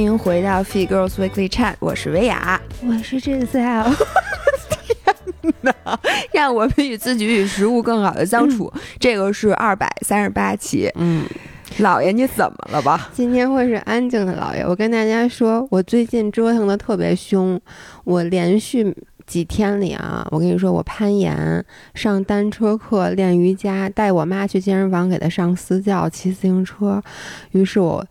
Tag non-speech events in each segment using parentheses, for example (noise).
迎回到 Fee Girls Weekly Chat，我是维亚，我是 Giselle。(laughs) 天哪，让我们与自己与食物更好的相处。这个是二百三十八期。嗯，老爷你怎么了吧？今天会是安静的老爷。我跟大家说，我最近折腾的特别凶，我连续。几天里啊，我跟你说，我攀岩、上单车课、练瑜伽，带我妈去健身房给她上私教、骑自行车。于是我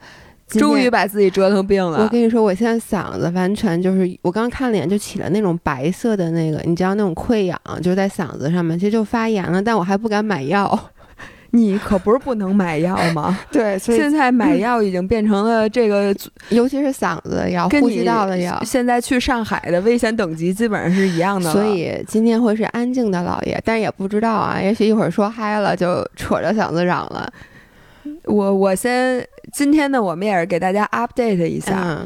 终于把自己折腾病了。我跟你说，我现在嗓子完全就是，我刚看脸就起了那种白色的那个，你知道那种溃疡，就是在嗓子上面，其实就发炎了，但我还不敢买药。(laughs) 你可不是不能买药吗？(laughs) 对，现在买药已经变成了这个，尤其是嗓子的药、呼吸道的药。现在去上海的危险等级基本上是一样的。所以今天会是安静的老爷，但是也不知道啊，也许一会儿说嗨了就扯着嗓子嚷了。我我先今天呢，我们也是给大家 update 一下。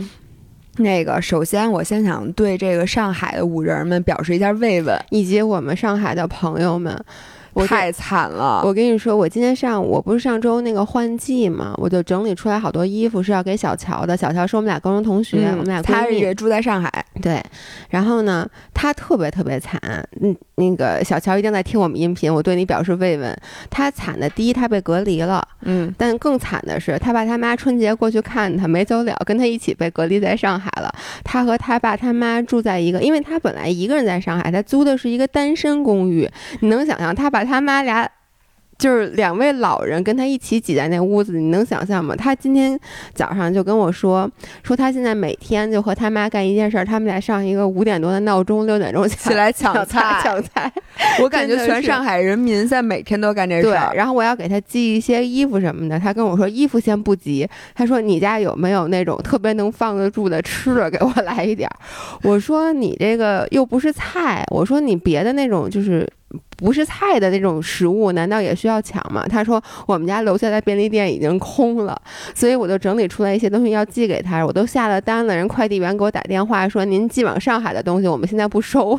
那个，首先我先想对这个上海的五人们表示一下慰问，以及我们上海的朋友们。太惨了！我跟你说，我今天上午我不是上周那个换季嘛，我就整理出来好多衣服是要给小乔的。小乔是我们俩高中同学，我们俩他也住在上海。对，然后呢，他特别特别惨。嗯，那个小乔一定在听我们音频，我对你表示慰问。他惨的第一，他被隔离了。嗯，但更惨的是，他爸他妈春节过去看他没走了，跟他一起被隔离在上海了。他和他爸他妈住在一个，因为他本来一个人在上海，他租的是一个单身公寓。你能想象他把他妈俩？就是两位老人跟他一起挤在那屋子，你能想象吗？他今天早上就跟我说，说他现在每天就和他妈干一件事，他们俩上一个五点多的闹钟，六点钟起来抢菜抢菜。我感觉全上海人民在每天都干这事。对，然后我要给他寄一些衣服什么的，他跟我说衣服先不急，他说你家有没有那种特别能放得住的吃的，给我来一点。我说你这个又不是菜，我说你别的那种就是。不是菜的那种食物，难道也需要抢吗？他说我们家楼下的便利店已经空了，所以我就整理出来一些东西要寄给他。我都下了单了，人快递员给我打电话说您寄往上海的东西我们现在不收。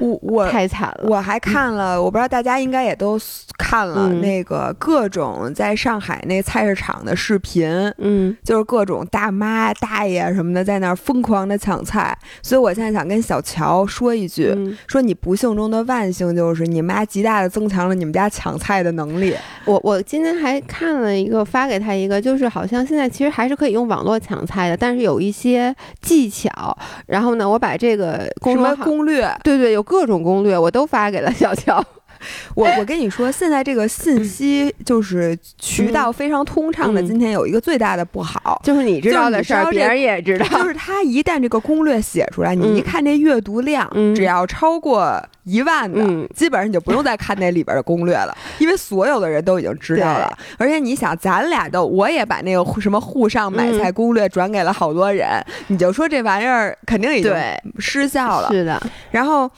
我我太惨了，我还看了，我不知道大家应该也都看了那个各种在上海那菜市场的视频，嗯，就是各种大妈大爷什么的在那儿疯狂的抢菜，所以我现在想跟小乔说一句，说你不幸中的万幸就是你妈极大的增强了你们家抢菜的能力。我我今天还看了一个发给他一个，就是好像现在其实还是可以用网络抢菜的，但是有一些技巧。然后呢，我把这个什么攻略，对对有。各种攻略我都发给了小乔。我我跟你说，现在这个信息就是渠道非常通畅的。今天有一个最大的不好，就是你知道的事儿，别人也知道。就是他一旦这个攻略写出来，你一看这阅读量，只要超过一万的，基本上你就不用再看那里边的攻略了，因为所有的人都已经知道了。而且你想，咱俩都，我也把那个什么沪上买菜攻略转给了好多人，你就说这玩意儿肯定已经失效了。是的，然后。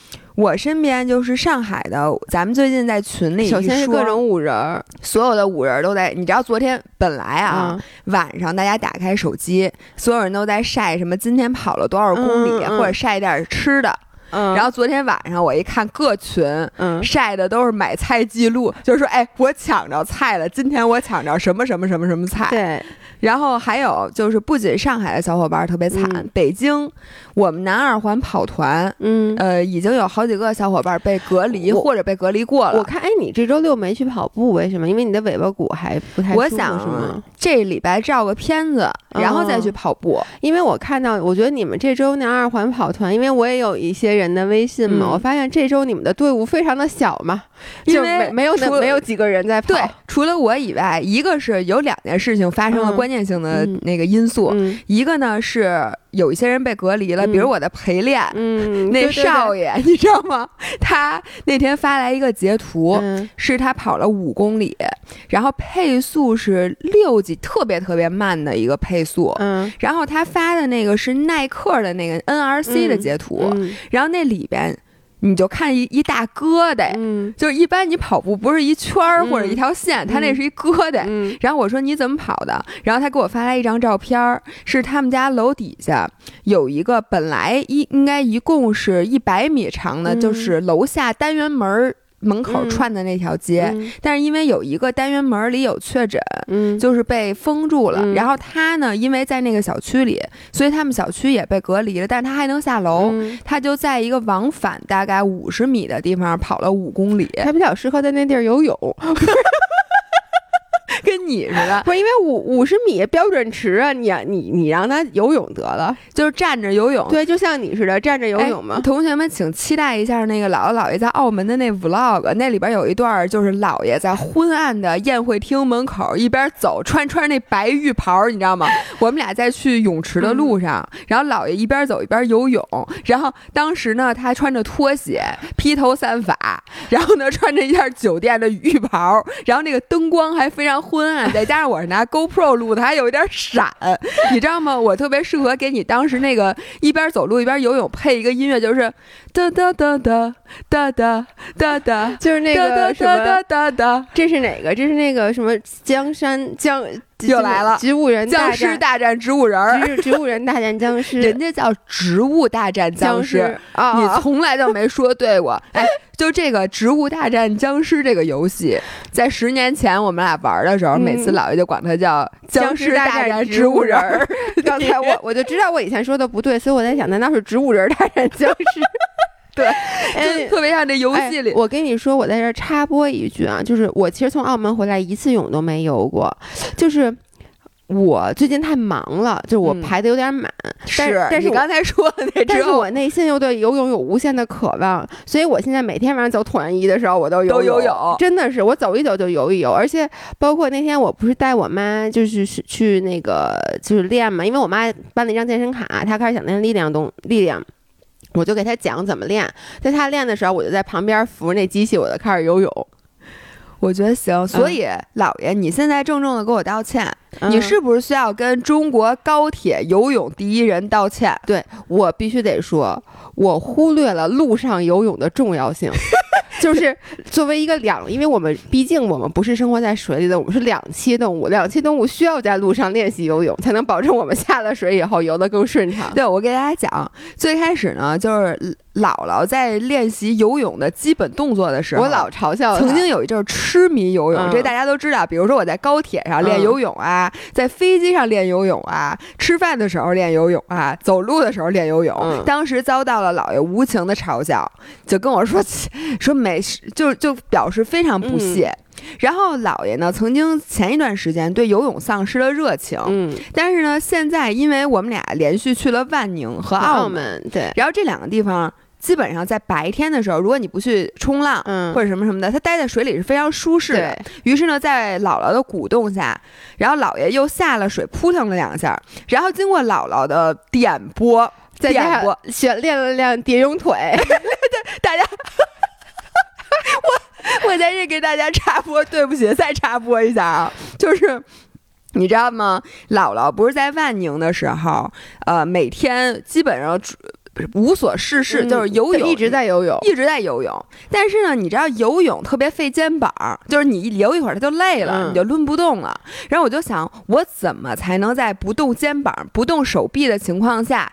我身边就是上海的，咱们最近在群里，首先是各种五人儿，所有的五人都在。你知道昨天本来啊，晚上大家打开手机，所有人都在晒什么今天跑了多少公里，或者晒点吃的。然后昨天晚上我一看各群晒的都是买菜记录，就是说，哎，我抢着菜了，今天我抢着什么什么什么什么菜。对。然后还有就是，不仅上海的小伙伴特别惨，北京我们南二环跑团，嗯，呃，已经有好几个小伙伴被隔离或者被隔离过了。我看，哎，你这周六没去跑步，为什么？因为你的尾巴骨还不太我想是吗？这礼拜照个片子，然后再去跑步。因为我看到，我觉得你们这周南二环跑团，因为我也有一些人的微信嘛，我发现这周你们的队伍非常的小嘛，因为没有没有几个人在跑。对，除了我以外，一个是有两件事情发生了关。关键性的那个因素，一个呢是有一些人被隔离了，比如我的陪练，那少爷，(laughs) 你知道吗？他那天发来一个截图，是他跑了五公里，然后配速是六几，特别特别慢的一个配速。嗯，然后他发的那个是耐克的那个 NRC 的截图，然后那里边。你就看一一大疙瘩，嗯，就是一般你跑步不是一圈儿或者一条线，他那是一疙瘩。然后我说你怎么跑的？然后他给我发来一张照片儿，是他们家楼底下有一个本来一应该一共是一百米长的，就是楼下单元门门口串的那条街，但是因为有一个单元门里有确诊，嗯，就是被封住了。然后他呢，因为在那个小区里，所以他们小区也被隔离了。但是他还能下楼，他就在一个往返大概五十米的地方跑了五公里。他比较适合在那地儿游泳。(laughs) (laughs) 跟你似的，不是因为五五十米标准池啊，你你你让他游泳得了，就是站着游泳，对，就像你似的站着游泳嘛。同学们，请期待一下那个姥姥姥爷在澳门的那 vlog，那里边有一段就是姥爷在昏暗的宴会厅门口一边走，穿穿那白浴袍，你知道吗？我们俩在去泳池的路上，然后姥爷一边走一边游泳，然后当时呢，他穿着拖鞋，披头散发，然后呢穿着一件酒店的浴袍，然后那个灯光还非常。昏暗，再加上我是拿 (laughs) GoPro 录的，还有一点闪，你知道吗？我特别适合给你当时那个一边走路一边游泳配一个音乐，就是哒哒哒哒哒哒哒哒，就是那个什么哒哒哒。这是哪个？这是那个什么江山江又来了？植物人僵尸大战植物人儿，植植物人大战僵尸，(laughs) 人家叫植物大战僵尸啊！你从来就没说对过，(laughs) 哎。就这个《植物大战僵尸》这个游戏，在十年前我们俩玩的时候，每次姥爷就管它叫《僵尸大战植物人儿》。刚才我我就知道我以前说的不对，所以我在想，难道是植物人大战僵尸？(laughs) 对，特别像这游戏里。我跟你说，我在这插播一句啊，就是我其实从澳门回来一次泳都没游过，就是。我最近太忙了，就是我排的有点满。是，但是你刚才说的那，但是我内心又对游泳有无限的渴望，所以我现在每天晚上走椭圆仪的时候，我都游泳。真的是，我走一走就游一游。而且包括那天我不是带我妈，就是去那个就是练嘛，因为我妈办了一张健身卡，她开始想练力量动力量，我就给他讲怎么练。在他练的时候，我就在旁边扶着那机器，我就开始游泳。我觉得行，所以老爷，你现在郑重的给我道歉，你是不是需要跟中国高铁游泳第一人道歉？对我必须得说，我忽略了陆上游泳的重要性。(laughs) 就是作为一个两，因为我们毕竟我们不是生活在水里的，我们是两栖动物，两栖动物需要在路上练习游泳，才能保证我们下了水以后游得更顺畅。(laughs) 对，我给大家讲，最开始呢，就是姥姥在练习游泳的基本动作的时候，我老嘲笑，曾经有一阵痴迷游泳，这大家都知道。比如说我在高铁上练游泳啊，在飞机上练游泳啊，吃饭的时候练游泳啊，走路的时候练游泳，当时遭到了姥爷无情的嘲笑，就跟我说 (laughs) 说。没事，就就表示非常不屑。然后姥爷呢，曾经前一段时间对游泳丧失了热情。嗯，但是呢，现在因为我们俩连续去了万宁和澳门，对，然后这两个地方基本上在白天的时候，如果你不去冲浪，嗯，或者什么什么的，他待在水里是非常舒适的。于是呢，在姥姥的鼓动下，然后姥爷又下了水扑腾了两下，然后经过姥姥的点拨，点拨，学练了练蝶泳腿，(laughs) 对大家。(laughs) 我我在这给大家插播，对不起，再插播一下啊，就是你知道吗？姥姥不是在万宁的时候，呃，每天基本上无所事事，就是游泳，一直在游泳，一直在游泳。但是呢，你知道游泳特别费肩膀，就是你一游一会儿，它就累了，你就抡不动了。然后我就想，我怎么才能在不动肩膀、不动手臂的情况下？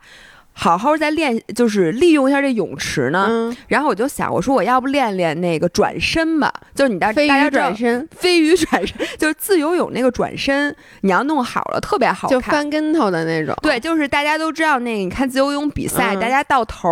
好好再练，就是利用一下这泳池呢。然后我就想，我说我要不练练那个转身吧，就是你大飞鱼转身，飞鱼转身，(laughs) 就是自由泳那个转身，你要弄好了，特别好看，就翻跟头的那种。对，就是大家都知道那个，你看自由泳比赛，大家到头，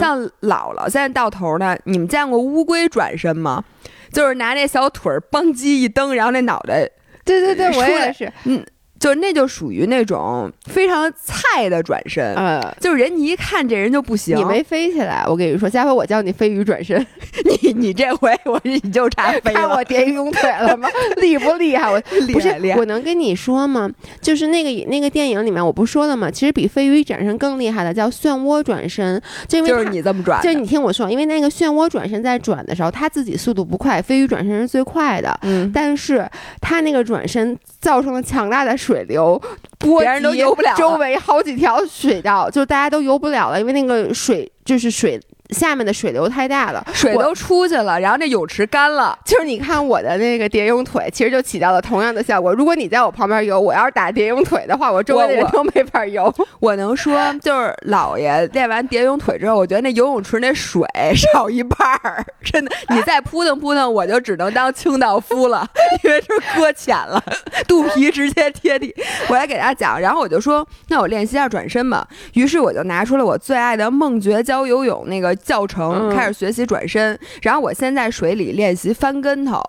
像姥姥现在到头呢，你们见过乌龟转身吗？就是拿那小腿儿蹦叽一蹬，然后那脑袋，对对对，我也是，嗯。就那就属于那种非常菜的转身，嗯，就是人你一看这人就不行。你没飞起来，我跟你说，下回我教你飞鱼转身。(laughs) 你你这回我你就差飞了，我蝶泳腿了吗？(laughs) 厉不厉害？我厉害厉害。我能跟你说吗？就是那个那个电影里面，我不说了吗？其实比飞鱼转身更厉害的叫漩涡转身，就因为就是你这么转，就是你听我说，因为那个漩涡转身在转的时候，他自己速度不快，飞鱼转身是最快的，嗯，但是他那个转身造成了强大的水流。波及周围好几条水道，就大家都游不了了，因为那个水就是水下面的水流太大了，水都出去了，然后那泳池干了。就是你看我的那个蝶泳腿，其实就起到了同样的效果。如果你在我旁边游，我要是打蝶泳腿的话，我周围的人都没法游。(laughs) 我能说，就是姥爷练完蝶泳腿之后，我觉得那游泳池那水少一半儿，真的。你再扑腾扑腾，我就只能当清道夫了，(laughs) 因为这搁浅了，肚皮直接贴地。我来给大家讲，然后我就说，那我练习一下转身吧。于是我就拿出了我最爱的梦觉教游泳那个教程，开始学习转身。然后我先在水里练习翻跟头，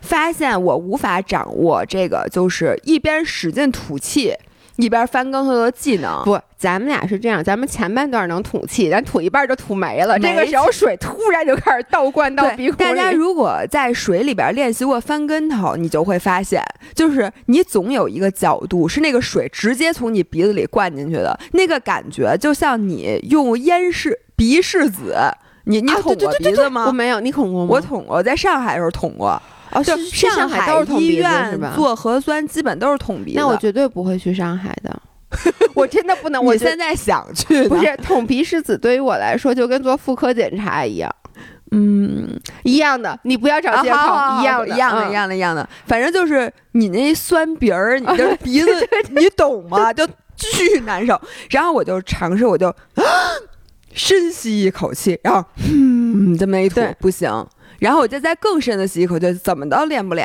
发现我无法掌握这个，就是一边使劲吐气。一边翻跟头的技能不，咱们俩是这样，咱们前半段能吐气，咱吐一半就吐没了。这个时候水突然就开始倒灌到鼻孔里。大家如果在水里边练习过翻跟头，你就会发现，就是你总有一个角度是那个水直接从你鼻子里灌进去的，那个感觉就像你用咽拭鼻拭子，你你捅过鼻子吗？我没有，你捅过吗？我捅过，在上海的时候捅过。哦，是上海都是捅鼻子是吧？做核酸基本都是捅鼻子。那我绝对不会去上海的，(laughs) 我真的不能。我现在想去，不是捅鼻拭子，对于我来说就跟做妇科检查一样。嗯，一样的，你不要找借口，一样的，一样的，一样的，一样的。反正就是你那酸鼻儿，你的鼻子，(laughs) 你懂吗？就巨难受。然后我就尝试，我就 (gasps) 深吸一口气，然后嗯，这么一吐不行。然后我就再更深的吸一口气，怎么都练不了。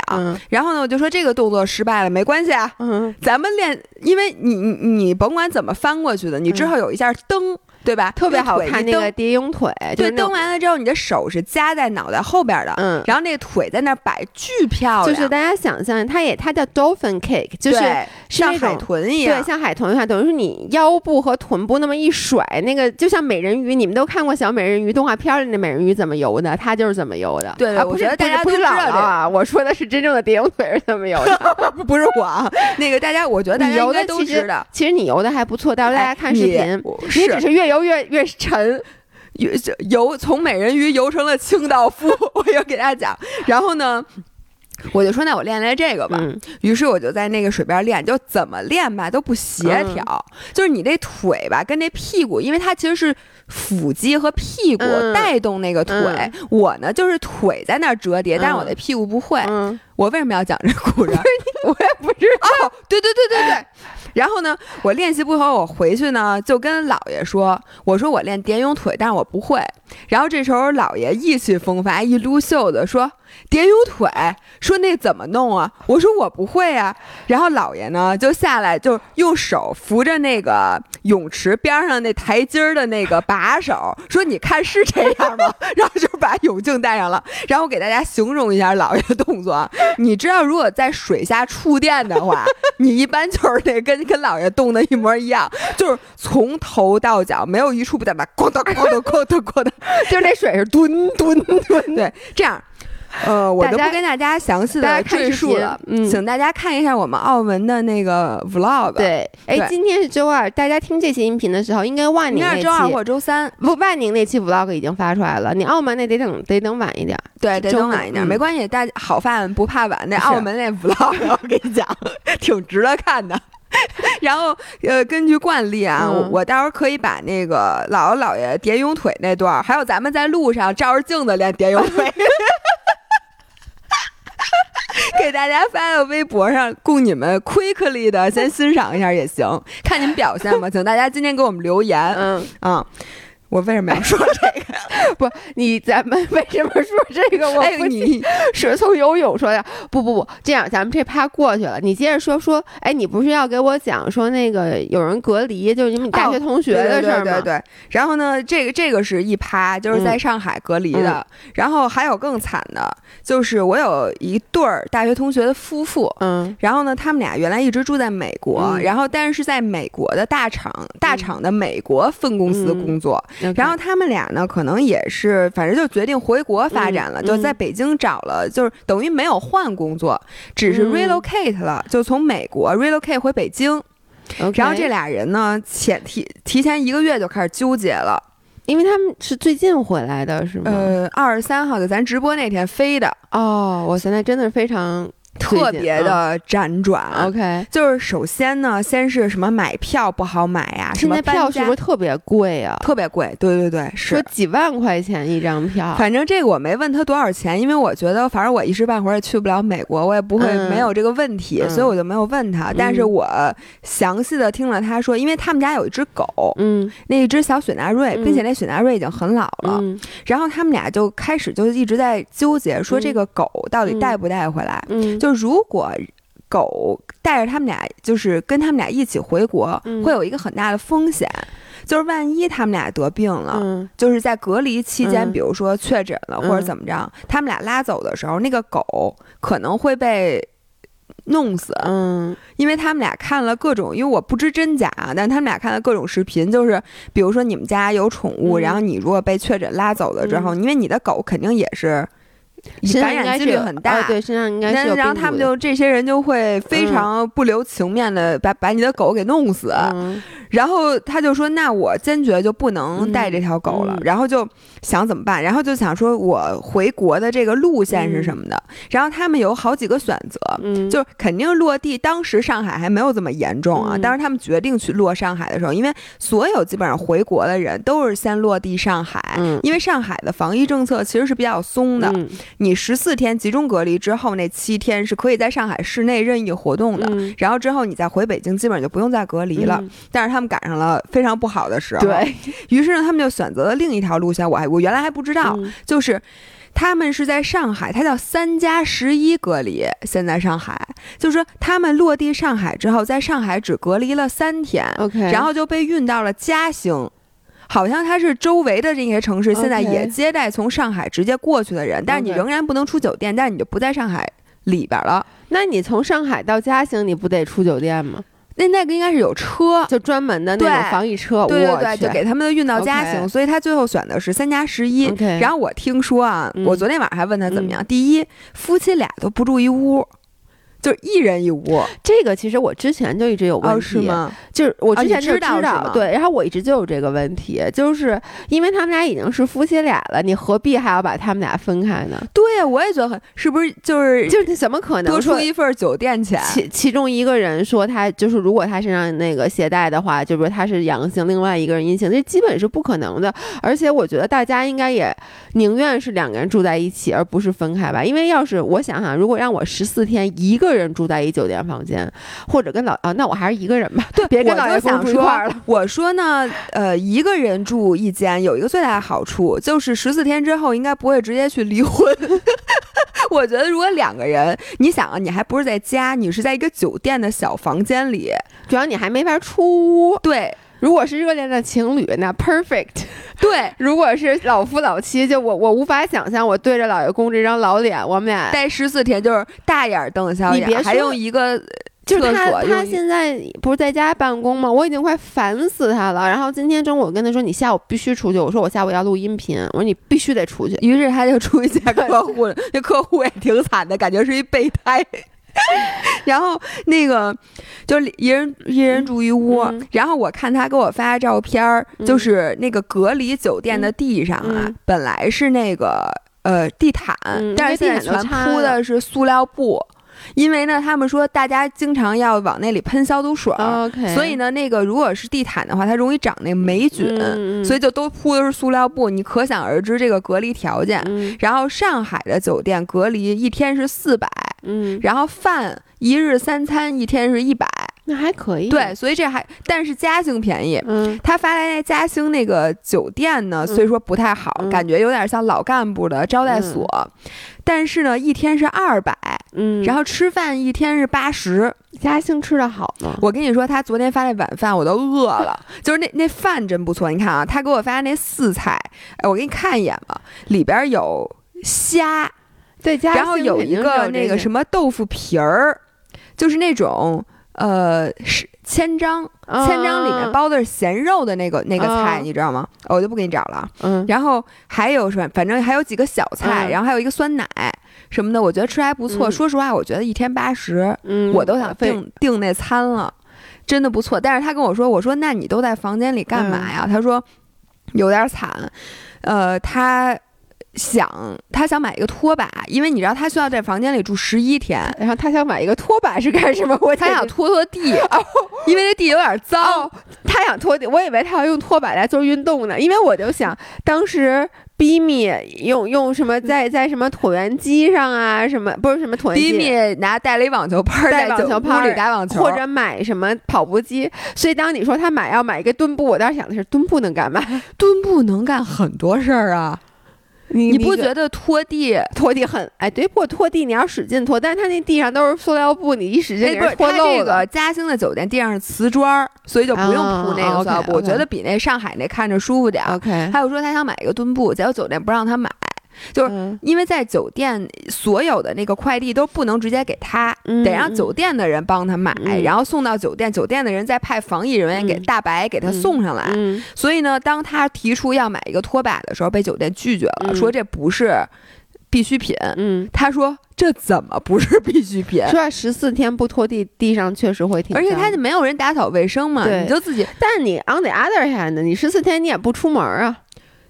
然后呢，我就说这个动作失败了，没关系啊，咱们练，因为你你你甭管怎么翻过去的，你之后有一下蹬。对吧？特别好看那个蝶泳腿，对，蹬完了之后，你的手是夹在脑袋后边的，嗯，然后那个腿在那摆，巨漂亮。就是大家想象，它也它叫 dolphin kick，就是像海豚一样，对，像海豚一样，等于是你腰部和臀部那么一甩，那个就像美人鱼，你们都看过小美人鱼动画片里那美人鱼怎么游的，它就是怎么游的。对，不是大家不知道啊，我说的是真正的蝶泳腿是怎么游的，(laughs) 不是我。那个大家，我觉得大家应该都知道。其实你游的还不错，到时候大家看视频，你只是越游越越沉。沉，游游从美人鱼游成了清道夫，(laughs) 我要给大家讲。然后呢，我就说那我练练这个吧。于是我就在那个水边练，就怎么练吧都不协调。就是你这腿吧，跟那屁股，因为它其实是腹肌和屁股带动那个腿。我呢就是腿在那折叠，但是我那屁股不会。我为什么要讲这故事？我也不知道。对对对对对。然后呢，我练习不好，我回去呢就跟姥爷说：“我说我练蝶泳腿，但是我不会。”然后这时候姥爷意气风发，一撸袖子说：“蝶泳腿，说那怎么弄啊？”我说：“我不会啊。”然后姥爷呢就下来，就用手扶着那个泳池边上那台阶儿的那个把手，说：“你看是这样吗？” (laughs) 然后就把泳镜戴上了。然后我给大家形容一下姥爷的动作，你知道，如果在水下触电的话，你一般就是那跟跟姥爷动的一模一样，就是从头到脚没有一处不带把咣当咣当咣当咣当。就是那水是吨吨吨，(laughs) 对，这样，(laughs) 呃，我就不跟大家详细的赘述了，请大家看一下我们澳门的那个 vlog。对，哎，今天是周二，大家听这期音频的时候，应该万宁那期，周二或周三，不，万宁那期 vlog 已经发出来了，你澳门那得等，得等晚一点，对，得等晚一点，没关系，大家好饭不怕晚，那澳门那 vlog (laughs) 我跟你讲，挺值得看的。(laughs) 然后，呃，根据惯例啊，我到时候可以把那个姥姥姥爷蝶泳腿那段，还有咱们在路上照着镜子练蝶泳腿，(laughs) 给大家发到微博上，供你们 quickly 的先欣赏一下也行，看你们表现吧。请大家今天给我们留言，嗯啊。我为什么要说这个？(laughs) 不，你咱们为什么说这个？(laughs) 我不你是从游泳说的。不不不，这样咱们这趴过去了。你接着说说。哎，你不是要给我讲说那个有人隔离，就是你们大学同学的事儿吗？对对对。然后呢，这个这个是一趴，就是在上海隔离的。然后还有更惨的，就是我有一对儿大学同学的夫妇。嗯。然后呢，他们俩原来一直住在美国，然后但是是在美国的大厂大厂的美国分公司工作。然后他们俩呢，可能也是，反正就决定回国发展了，就在北京找了，就是等于没有换工作，只是 relocate 了，就从美国 relocate 回北京。然后这俩人呢，前提提前一个月就开始纠结了，因为他们是最近回来的，是吗？呃，二十三号就咱直播那天飞的。哦，我现在真的是非常。特别的辗转。OK，就是首先呢，先是什么买票不好买呀？现在票是不是特别贵啊？特别贵，对对对，是几万块钱一张票。反正这个我没问他多少钱，因为我觉得反正我一时半会儿也去不了美国，我也不会没有这个问题，所以我就没有问他。但是我详细的听了他说，因为他们家有一只狗，嗯，那一只小雪纳瑞，并且那雪纳瑞已经很老了，然后他们俩就开始就一直在纠结，说这个狗到底带不带回来？嗯，就如果狗带着他们俩，就是跟他们俩一起回国，会有一个很大的风险，就是万一他们俩得病了，就是在隔离期间，比如说确诊了或者怎么着，他们俩拉走的时候，那个狗可能会被。弄死，嗯，因为他们俩看了各种，因为我不知真假，但他们俩看了各种视频，就是比如说你们家有宠物，然后你如果被确诊拉走了之后，因为你的狗肯定也是感染几率很大，对，身上应该是。然后他们就这些人就会非常不留情面的把把你的狗给弄死。然后他就说：“那我坚决就不能带这条狗了。”然后就想怎么办？然后就想说：“我回国的这个路线是什么的？”然后他们有好几个选择，就肯定落地。当时上海还没有这么严重啊。当时他们决定去落上海的时候，因为所有基本上回国的人都是先落地上海，因为上海的防疫政策其实是比较松的。你十四天集中隔离之后，那七天是可以在上海市内任意活动的。然后之后你再回北京，基本上就不用再隔离了。但是他们赶上了非常不好的时候，对 (laughs) 于是呢，他们就选择了另一条路线。我还我原来还不知道，就是他们是在上海，它叫三加十一隔离。现在上海就是说，他们落地上海之后，在上海只隔离了三天然后就被运到了嘉兴。好像它是周围的这些城市现在也接待从上海直接过去的人，但是你仍然不能出酒店，但是你就不在上海里边了。那你从上海到嘉兴，你不得出酒店吗？那那个应该是有车，就专门的那种防疫车，对对对，就给他们运到嘉兴，所以他最后选的是三加十一。然后我听说啊，我昨天晚上还问他怎么样，第一，夫妻俩都不住一屋。就是一人一屋，这个其实我之前就一直有问题，是吗？就是我之前就知道，对，然后我一直就有这个问题，就是因为他们俩已经是夫妻俩了，你何必还要把他们俩分开呢？对呀，我也觉得很，是不是就是就是怎么可能多出一份酒店钱？其其中一个人说他就是如果他身上那个携带的话，就是他是阳性，另外一个人阴性，这基本是不可能的。而且我觉得大家应该也宁愿是两个人住在一起，而不是分开吧？因为要是我想想，如果让我十四天一个。个人住在一酒店房间，或者跟老啊，那我还是一个人吧。对，(laughs) 别跟老爷公住一块儿了。我说呢，呃，一个人住一间有一个最大的好处，就是十四天之后应该不会直接去离婚。(laughs) 我觉得如果两个人，你想啊，你还不是在家，你是在一个酒店的小房间里，主要你还没法出屋。对。如果是热恋的情侣，那 perfect。对，(laughs) 如果是老夫老妻，就我我无法想象，我对着老爷公这张老脸，我们俩待十四天就是大眼瞪小眼，还用一个就是他他现在不是在家办公吗？我已经快烦死他了。然后今天中午我跟他说，你下午必须出去。我说我下午要录音频，我说你必须得出去。于是他就出去见客户了，那客户也挺惨的，感觉是一备胎。(laughs) 然后那个就一人一人住一屋，然后我看他给我发照片儿，就是那个隔离酒店的地上啊，本来是那个呃地毯，但是地毯全铺的是塑料布。因为呢，他们说大家经常要往那里喷消毒水，所以呢，那个如果是地毯的话，它容易长那霉菌，所以就都铺的是塑料布。你可想而知这个隔离条件。然后上海的酒店隔离一天是四百，嗯，然后饭一日三餐一天是一百。那还可以，对，所以这还，但是嘉兴便宜。嗯，他发来那嘉兴那个酒店呢，虽说不太好，感觉有点像老干部的招待所，但是呢，一天是二百，嗯，然后吃饭一天是八十。嘉兴吃的好吗？我跟你说，他昨天发那晚饭我都饿了，(laughs) 就是那那饭真不错。你看啊，他给我发那四菜，哎，我给你看一眼吧，里边有虾，对，然后有一个那个什么豆腐皮儿，就是那种。呃，是千张，千张里面包的是咸肉的那个那个菜，你知道吗？我就不给你找了。嗯，然后还有什么？反正还有几个小菜，然后还有一个酸奶什么的，我觉得吃还不错。说实话，我觉得一天八十，我都想订订那餐了，真的不错。但是他跟我说，我说那你都在房间里干嘛呀？他说有点惨，呃，他。想他想买一个拖把，因为你知道他需要在房间里住十一天，然后他想买一个拖把是干什么？我他想拖拖地，(laughs) 因为那地有点脏。他想拖地，我以为他要用拖把来做运动呢，因为我就想当时。Bimi 用用什么在在什么椭圆机上啊？什么不是什么椭圆机？逼米拿带了一网球拍，在网球拍里打网球，或者买什么跑步机。所以当你说他买要买一个墩布，我当时想的是墩布能干嘛？(laughs) 墩布能干很多事儿啊。你不觉得拖地拖地很哎？对，不拖地你要使劲拖，但是它那地上都是塑料布，你一使劲给拖漏了。这个嘉兴的酒店地上是瓷砖，所以就不用铺那个塑料布，我觉得比那上海那看着舒服点。OK，还有说他想买一个墩布，结果酒店不让他买。就是因为在酒店，所有的那个快递都不能直接给他，得让酒店的人帮他买，然后送到酒店，酒店的人再派防疫人员给大白给他送上来。所以呢，当他提出要买一个拖把的时候，被酒店拒绝了，说这不是必需品。嗯，他说这怎么不是必需品？说十四天不拖地，地上确实会挺。而且他就没有人打扫卫生嘛，你就自己。但是你 on the other hand，你十四天你也不出门啊。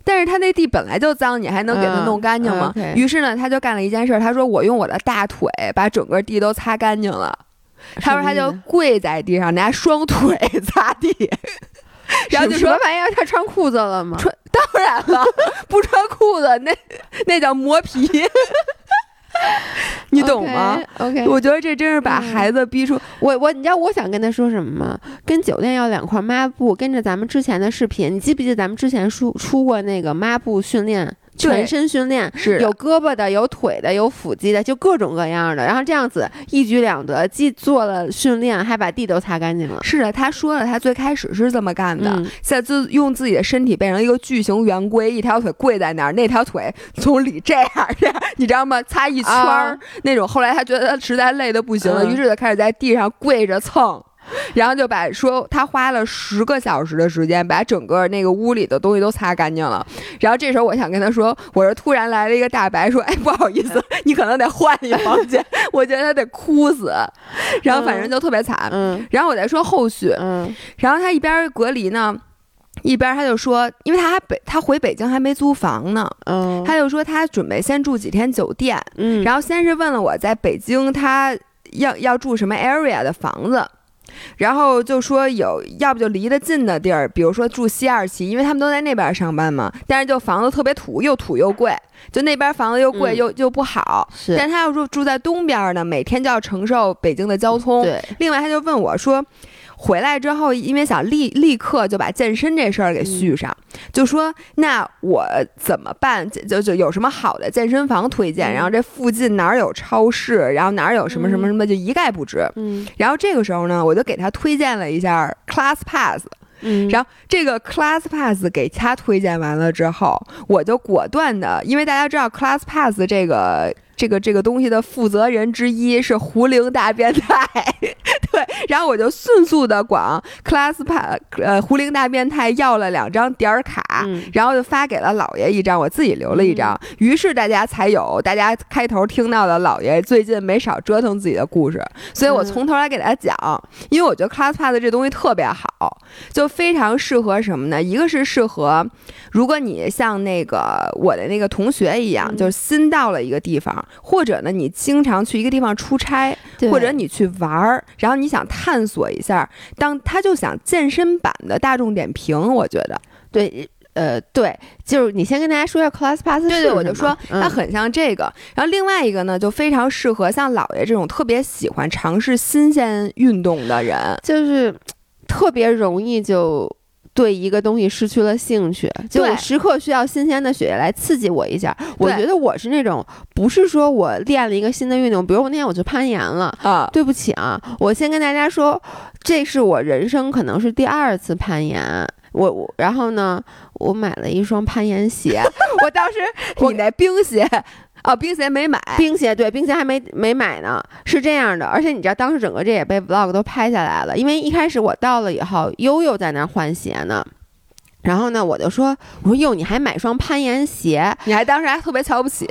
但是他那地本来就脏，你还能给他弄干净吗？于是呢，他就干了一件事，他说：“我用我的大腿把整个地都擦干净了。”他说他就跪在地上拿双腿擦地，然后就说：“玩意儿，他穿裤子了吗？”穿，当然了，不穿裤子那那叫磨皮。(laughs) 你懂吗？OK，我觉得这真是把孩子逼出我我，你知道我想跟他说什么吗？跟酒店要两块抹布，跟着咱们之前的视频，你记不记得咱们之前出出过那个抹布训练？全身训练是有胳膊的，有腿的，有腹肌的，就各种各样的。然后这样子一举两得，既做了训练，还把地都擦干净了。是的，他说了，他最开始是这么干的，现在自用自己的身体变成一个巨型圆规，一条腿跪在那儿，那条腿从里这样这样，你知道吗？擦一圈儿那种。后来他觉得他实在累的不行了，于是就开始在地上跪着蹭。然后就把说他花了十个小时的时间把整个那个屋里的东西都擦干净了。然后这时候我想跟他说，我说突然来了一个大白说，哎，不好意思，你可能得换一房间。(laughs) 我觉得他得哭死。然后反正就特别惨。嗯。然后我再说后续。嗯。然后他一边隔离呢，一边他就说，因为他还北他回北京还没租房呢。嗯。他就说他准备先住几天酒店。嗯。然后先是问了我在北京他要要住什么 area 的房子。然后就说有，要不就离得近的地儿，比如说住西二旗，因为他们都在那边上班嘛。但是就房子特别土，又土又贵，就那边房子又贵又又不好。是，但他要住住在东边呢，每天就要承受北京的交通。对。另外，他就问我说。回来之后，因为想立立刻就把健身这事儿给续上，就说那我怎么办？就就有什么好的健身房推荐？然后这附近哪儿有超市？然后哪儿有什么什么什么，就一概不知。嗯。然后这个时候呢，我就给他推荐了一下 Class Pass。嗯。然后这个 Class Pass 给他推荐完了之后，我就果断的，因为大家知道 Class Pass 这个。这个这个东西的负责人之一是胡灵大变态，(laughs) 对，然后我就迅速的管 ClassPass 呃胡灵大变态要了两张点儿卡，然后就发给了姥爷一张，我自己留了一张，于是大家才有大家开头听到的姥爷最近没少折腾自己的故事，所以我从头来给大家讲，因为我觉得 ClassPass 这东西特别好，就非常适合什么呢？一个是适合如果你像那个我的那个同学一样，就是新到了一个地方。或者呢，你经常去一个地方出差，或者你去玩儿，然后你想探索一下，当他就想健身版的大众点评，我觉得。对，呃，对，就是你先跟大家说一下 Class Pass，对对，我就说它很像这个，然后另外一个呢，就非常适合像姥爷这种特别喜欢尝试新鲜运动的人，就是特别容易就。对一个东西失去了兴趣，就时刻需要新鲜的血液来刺激我一下。我觉得我是那种，不是说我练了一个新的运动，比如我那天我去攀岩了啊。对不起啊，我先跟大家说，这是我人生可能是第二次攀岩。我我然后呢，我买了一双攀岩鞋。(laughs) 我当时你那冰鞋。哦，冰鞋没买，冰鞋对，冰鞋还没没买呢，是这样的，而且你知道，当时整个这也被 vlog 都拍下来了，因为一开始我到了以后，悠悠在那儿换鞋呢，然后呢，我就说，我说哟，你还买双攀岩鞋，你还当时还特别瞧不起，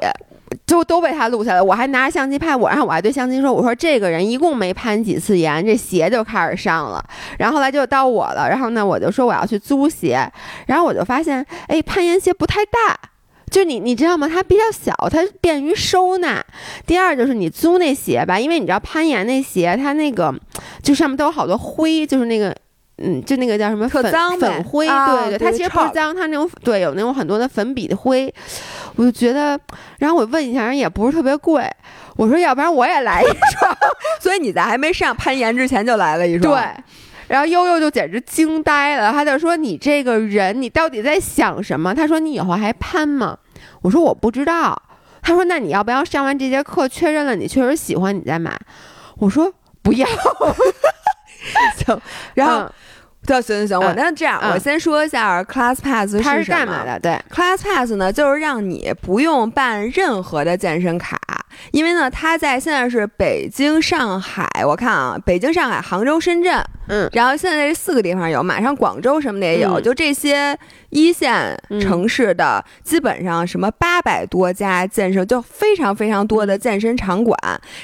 就都被他录下来，我还拿着相机拍我，然后我还对相机说，我说这个人一共没攀几次岩，这鞋就开始上了，然后后来就到我了，然后呢，我就说我要去租鞋，然后我就发现，哎，攀岩鞋不太大。就你你知道吗？它比较小，它便于收纳。第二就是你租那鞋吧，因为你知道攀岩那鞋，它那个就上面都有好多灰，就是那个。嗯，就那个叫什么粉粉灰，对对，它其实不是脏，它那种对有那种很多的粉笔的灰，我就觉得，然后我问一下，人也不是特别贵，我说要不然我也来一双，(laughs) 所以你在还没上攀岩之前就来了一双，对，然后悠悠就简直惊呆了，他就说你这个人你到底在想什么？他说你以后还攀吗？我说我不知道，他说那你要不要上完这节课确认了你确实喜欢你再买？我说不要，行，然后。对行行行，我那这样，我先说一下 Class Pass 是干嘛的？对，Class Pass 呢，就是让你不用办任何的健身卡，因为呢，它在现在是北京、上海，我看啊，北京、上海、杭州、深圳，嗯，然后现在这四个地方有，马上广州什么的也有，就这些一线城市的，基本上什么八百多家健身，就非常非常多的健身场馆，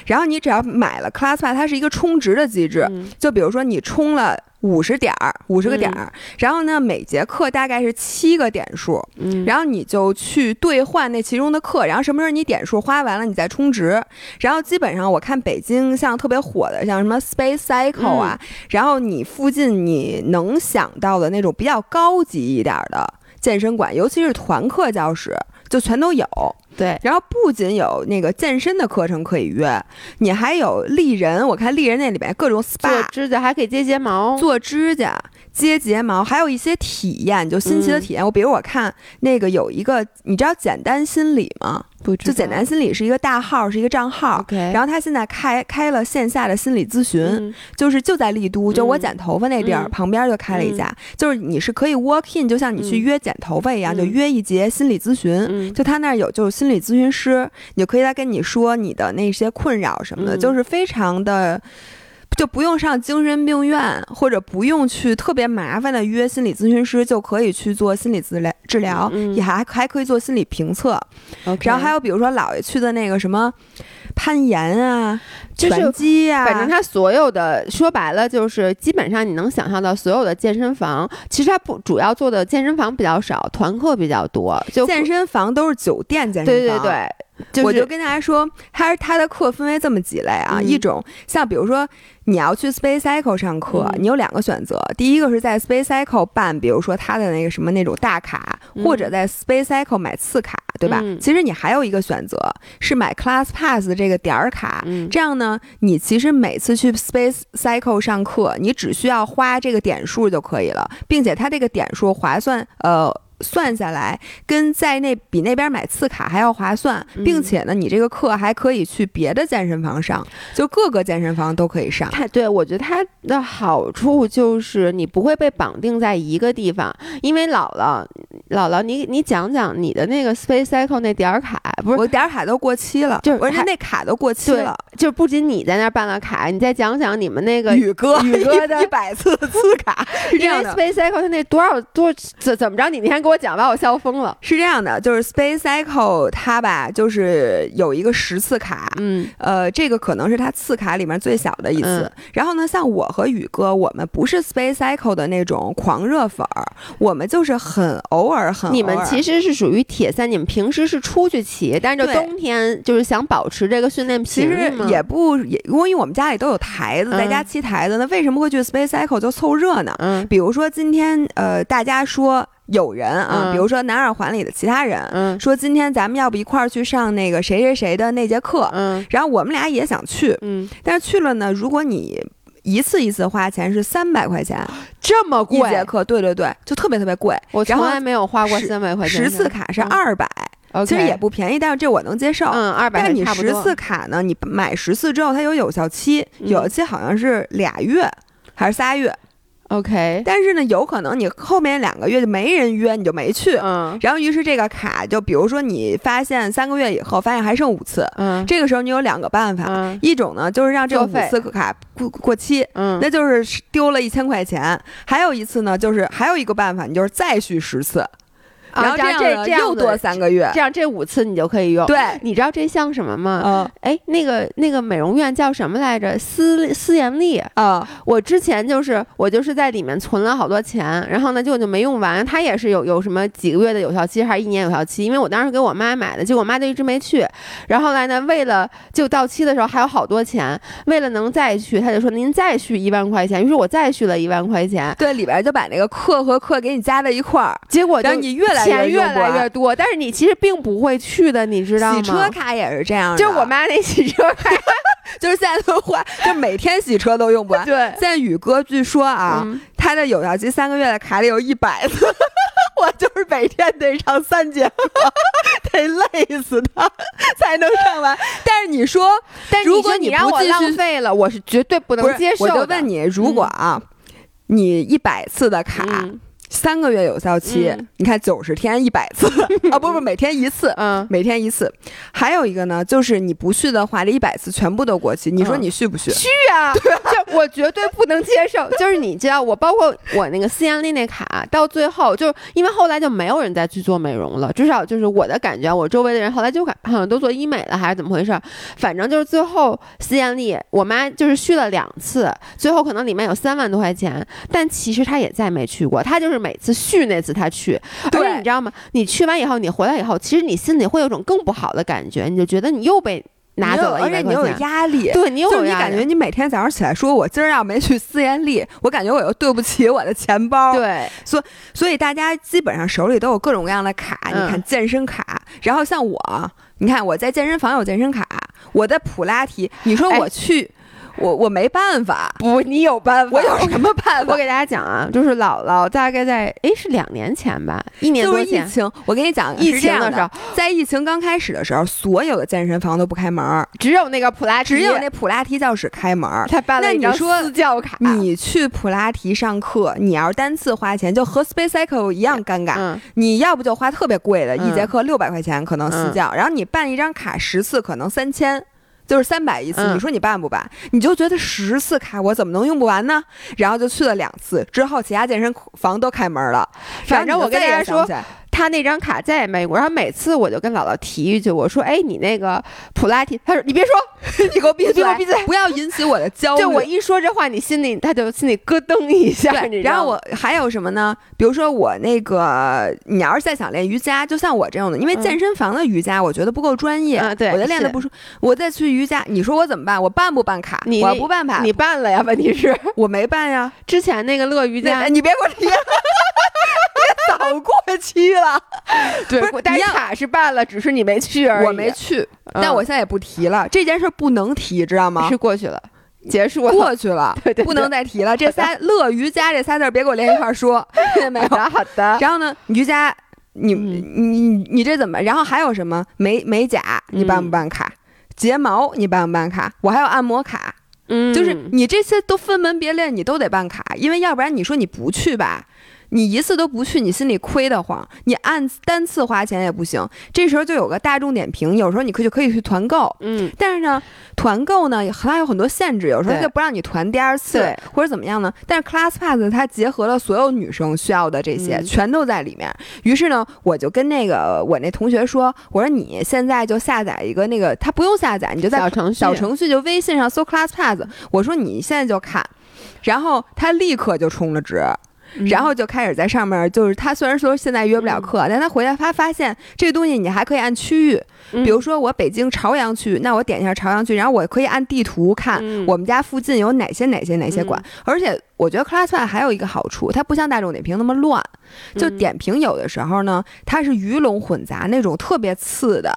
然后你只要买了 Class Pass，它是一个充值的机制，就比如说你充了。五十点儿，五十个点儿，然后呢，每节课大概是七个点数，然后你就去兑换那其中的课，然后什么时候你点数花完了，你再充值，然后基本上我看北京像特别火的，像什么 Space Cycle 啊，然后你附近你能想到的那种比较高级一点的健身馆，尤其是团课教室，就全都有。对，然后不仅有那个健身的课程可以约，你还有丽人，我看丽人那里边各种 SPA，做指甲还可以接睫毛，做指甲。接睫毛，还有一些体验，就新奇的体验。我比如我看那个有一个，你知道简单心理吗？不，就简单心理是一个大号，是一个账号。然后他现在开开了线下的心理咨询，就是就在丽都，就我剪头发那地儿旁边就开了一家，就是你是可以 walk in，就像你去约剪头发一样，就约一节心理咨询。就他那儿有就是心理咨询师，你就可以来跟你说你的那些困扰什么的，就是非常的。就不用上精神病院，或者不用去特别麻烦的约心理咨询师，就可以去做心理治疗治疗，也还还可以做心理评测。然后还有比如说姥爷去的那个什么攀岩啊、拳击啊，反正他所有的说白了就是基本上你能想象到所有的健身房，其实他不主要做的健身房比较少，团课比较多。就健身房都是酒店健身房。对对对。我就跟大家说，他他的课分为这么几类啊，一种像比如说你要去 Space Cycle 上课，你有两个选择，第一个是在 Space Cycle 办，比如说他的那个什么那种大卡，或者在 Space Cycle 买次卡，对吧？其实你还有一个选择是买 Class Pass 这个点儿卡，这样呢，你其实每次去 Space Cycle 上课，你只需要花这个点数就可以了，并且它这个点数划算，呃。算下来，跟在那比那边买次卡还要划算，并且呢，你这个课还可以去别的健身房上，就各个健身房都可以上。它对我觉得它的好处就是你不会被绑定在一个地方，因为姥姥，姥姥，你你讲讲你的那个 Space Cycle 那点儿卡，不是我点儿卡都过期了，就是我那卡都过期了，就不仅你在那儿办了卡，你再讲讲你们那个宇哥宇哥的一百次次卡，因为 Space Cycle 他那多少多怎怎么着？你那天。给我讲，把我笑疯了。是这样的，就是 Space Cycle 它吧，就是有一个十次卡，嗯，呃，这个可能是它次卡里面最小的一次。然后呢，像我和宇哥，我们不是 Space Cycle 的那种狂热粉儿，我们就是很偶尔很。你们其实是属于铁三，你们平时是出去骑，但是就冬天就是想保持这个训练频率其实也不也，因为我们家里都有台子，在家骑台子，那为什么会去 Space Cycle 就凑热闹？嗯，比如说今天呃，大家说。有人啊，比如说南二环里的其他人，说今天咱们要不一块儿去上那个谁谁谁的那节课，嗯，然后我们俩也想去，嗯，但是去了呢，如果你一次一次花钱是三百块钱，这么贵一节课，对对对，就特别特别贵。我从来没有花过三百块钱。十次卡是二百，其实也不便宜，但是这我能接受。嗯，二百。但你十次卡呢？你买十次之后，它有有效期，有效期好像是俩月还是仨月。OK，但是呢，有可能你后面两个月就没人约，你就没去。嗯，然后于是这个卡就，比如说你发现三个月以后发现还剩五次，嗯，这个时候你有两个办法，一种呢就是让这个五次卡过过期，嗯，那就是丢了一千块钱；还有一次呢，就是还有一个办法，你就是再续十次。然后这样这又多三个月，这样这五次你就可以用。对，你知道这像什么吗？嗯，哎，那个那个美容院叫什么来着？思思妍丽啊。我之前就是我就是在里面存了好多钱，然后呢就就没用完。它也是有有什么几个月的有效期，还是一年有效期？因为我当时给我妈买的，结果我妈就一直没去。然后来呢，为了就到期的时候还有好多钱，为了能再去，他就说您再续一万块钱。于是我再续了一万块钱。对，里边就把那个课和课给你加在一块儿，结果就你越来越越来越多。但是你其实并不会去的，你知道吗？洗车卡也是这样，就我妈那洗车卡，(laughs) 就是现在都换，就每天洗车都用不完。对，现在宇哥据说啊，他的有效期三个月的卡里有一百次，(laughs) 我就是每天得上三节课，得累死他才能上完。但是你说，但如果你让我浪费了，我是绝对不能接受的。我就问你，如果啊，你一百次的卡。三个月有效期，你看九十天一百次啊，不不，(laughs) 每天一次，嗯，每天一次。还有一个呢，就是你不续的话，这一百次全部都过期。你说你续不续？续啊！就我绝对不能接受。就是你知道，我包括我那个思妍丽那卡，到最后就是因为后来就没有人再去做美容了，至少就是我的感觉，我周围的人后来就好像都做医美了，还是怎么回事？反正就是最后思妍丽，我妈就是续了两次，最后可能里面有三万多块钱，但其实她也再没去过，她就是。每次续那次他去，而且你知道吗？你去完以后，你回来以后，其实你心里会有种更不好的感觉，你就觉得你又被拿走了，而且你有压力。对你有你感觉你每天早上起来说，我今儿要没去思妍丽，我感觉我又对不起我的钱包。对，所所以大家基本上手里都有各种各样的卡，你看健身卡，然后像我，你看我在健身房有健身卡，我的普拉提，你说我去。我我没办法，不，你有办法。我有什么办法？我给大家讲啊，就是姥姥大概在哎是两年前吧，一年多前。疫情，我跟你讲，疫情的时候，在疫情刚开始的时候，所有的健身房都不开门，只有那个普拉提，只有那普拉提教室开门。他办了一张私教卡。你去普拉提上课，你要是单次花钱，就和 Space Cycle 一样尴尬。你要不就花特别贵的，一节课六百块钱，可能私教，然后你办一张卡十次，可能三千。就是三百一次，你说你办不办？你就觉得十次卡我怎么能用不完呢？然后就去了两次，之后其他健身房都开门了。反正我跟大家说。他那张卡再也没过，然后每次我就跟姥姥提一句，我说：“哎，你那个普拉提。”他说：“你别说，(laughs) 你给我闭嘴，给我闭嘴，不要引起我的焦虑。”就我一说这话，你心里他就心里咯噔一下。然后我还有什么呢？比如说我那个，你要是再想练瑜伽，就像我这样的，因为健身房的瑜伽我觉得不够专业，对，我就练的不舒。我再去瑜伽，你说我怎么办？我办不办卡？我不办卡，你办了呀？问题是我没办呀。之前那个乐瑜伽，你别给我提。(laughs) 早过期了，(laughs) 对，但卡是办了，只是你没去而已。我没去，但我现在也不提了。这件事不能提，知道吗？是过去了，结束了，过去了，(laughs) 对对，不能再提了。(laughs) 这仨乐瑜伽这仨字别给我连一块说，听见没有？好的。然后呢，瑜伽，你你你这怎么？然后还有什么美美甲？你办不办卡？睫毛你办不办卡？我还有按摩卡，嗯，就是你这些都分门别类，你都得办卡，因为要不然你说你不去吧。你一次都不去，你心里亏得慌。你按单次花钱也不行。这时候就有个大众点评，有时候你可就可以去团购。嗯，但是呢，团购呢它有很多限制，有时候就不让你团第二次，或者怎么样呢？但是 ClassPass 它结合了所有女生需要的这些，全都在里面。于是呢，我就跟那个我那同学说，我说你现在就下载一个那个，它不用下载，你就在小程序小程序就微信上搜 ClassPass。我说你现在就看，然后他立刻就充了值。然后就开始在上面，就是他虽然说现在约不了课，但他回来他发现这个东西你还可以按区域，比如说我北京朝阳区，那我点一下朝阳区，然后我可以按地图看我们家附近有哪些哪些哪些馆，而且我觉得 ClassPad 还有一个好处，它不像大众点评那么乱，就点评有的时候呢，它是鱼龙混杂那种特别次的。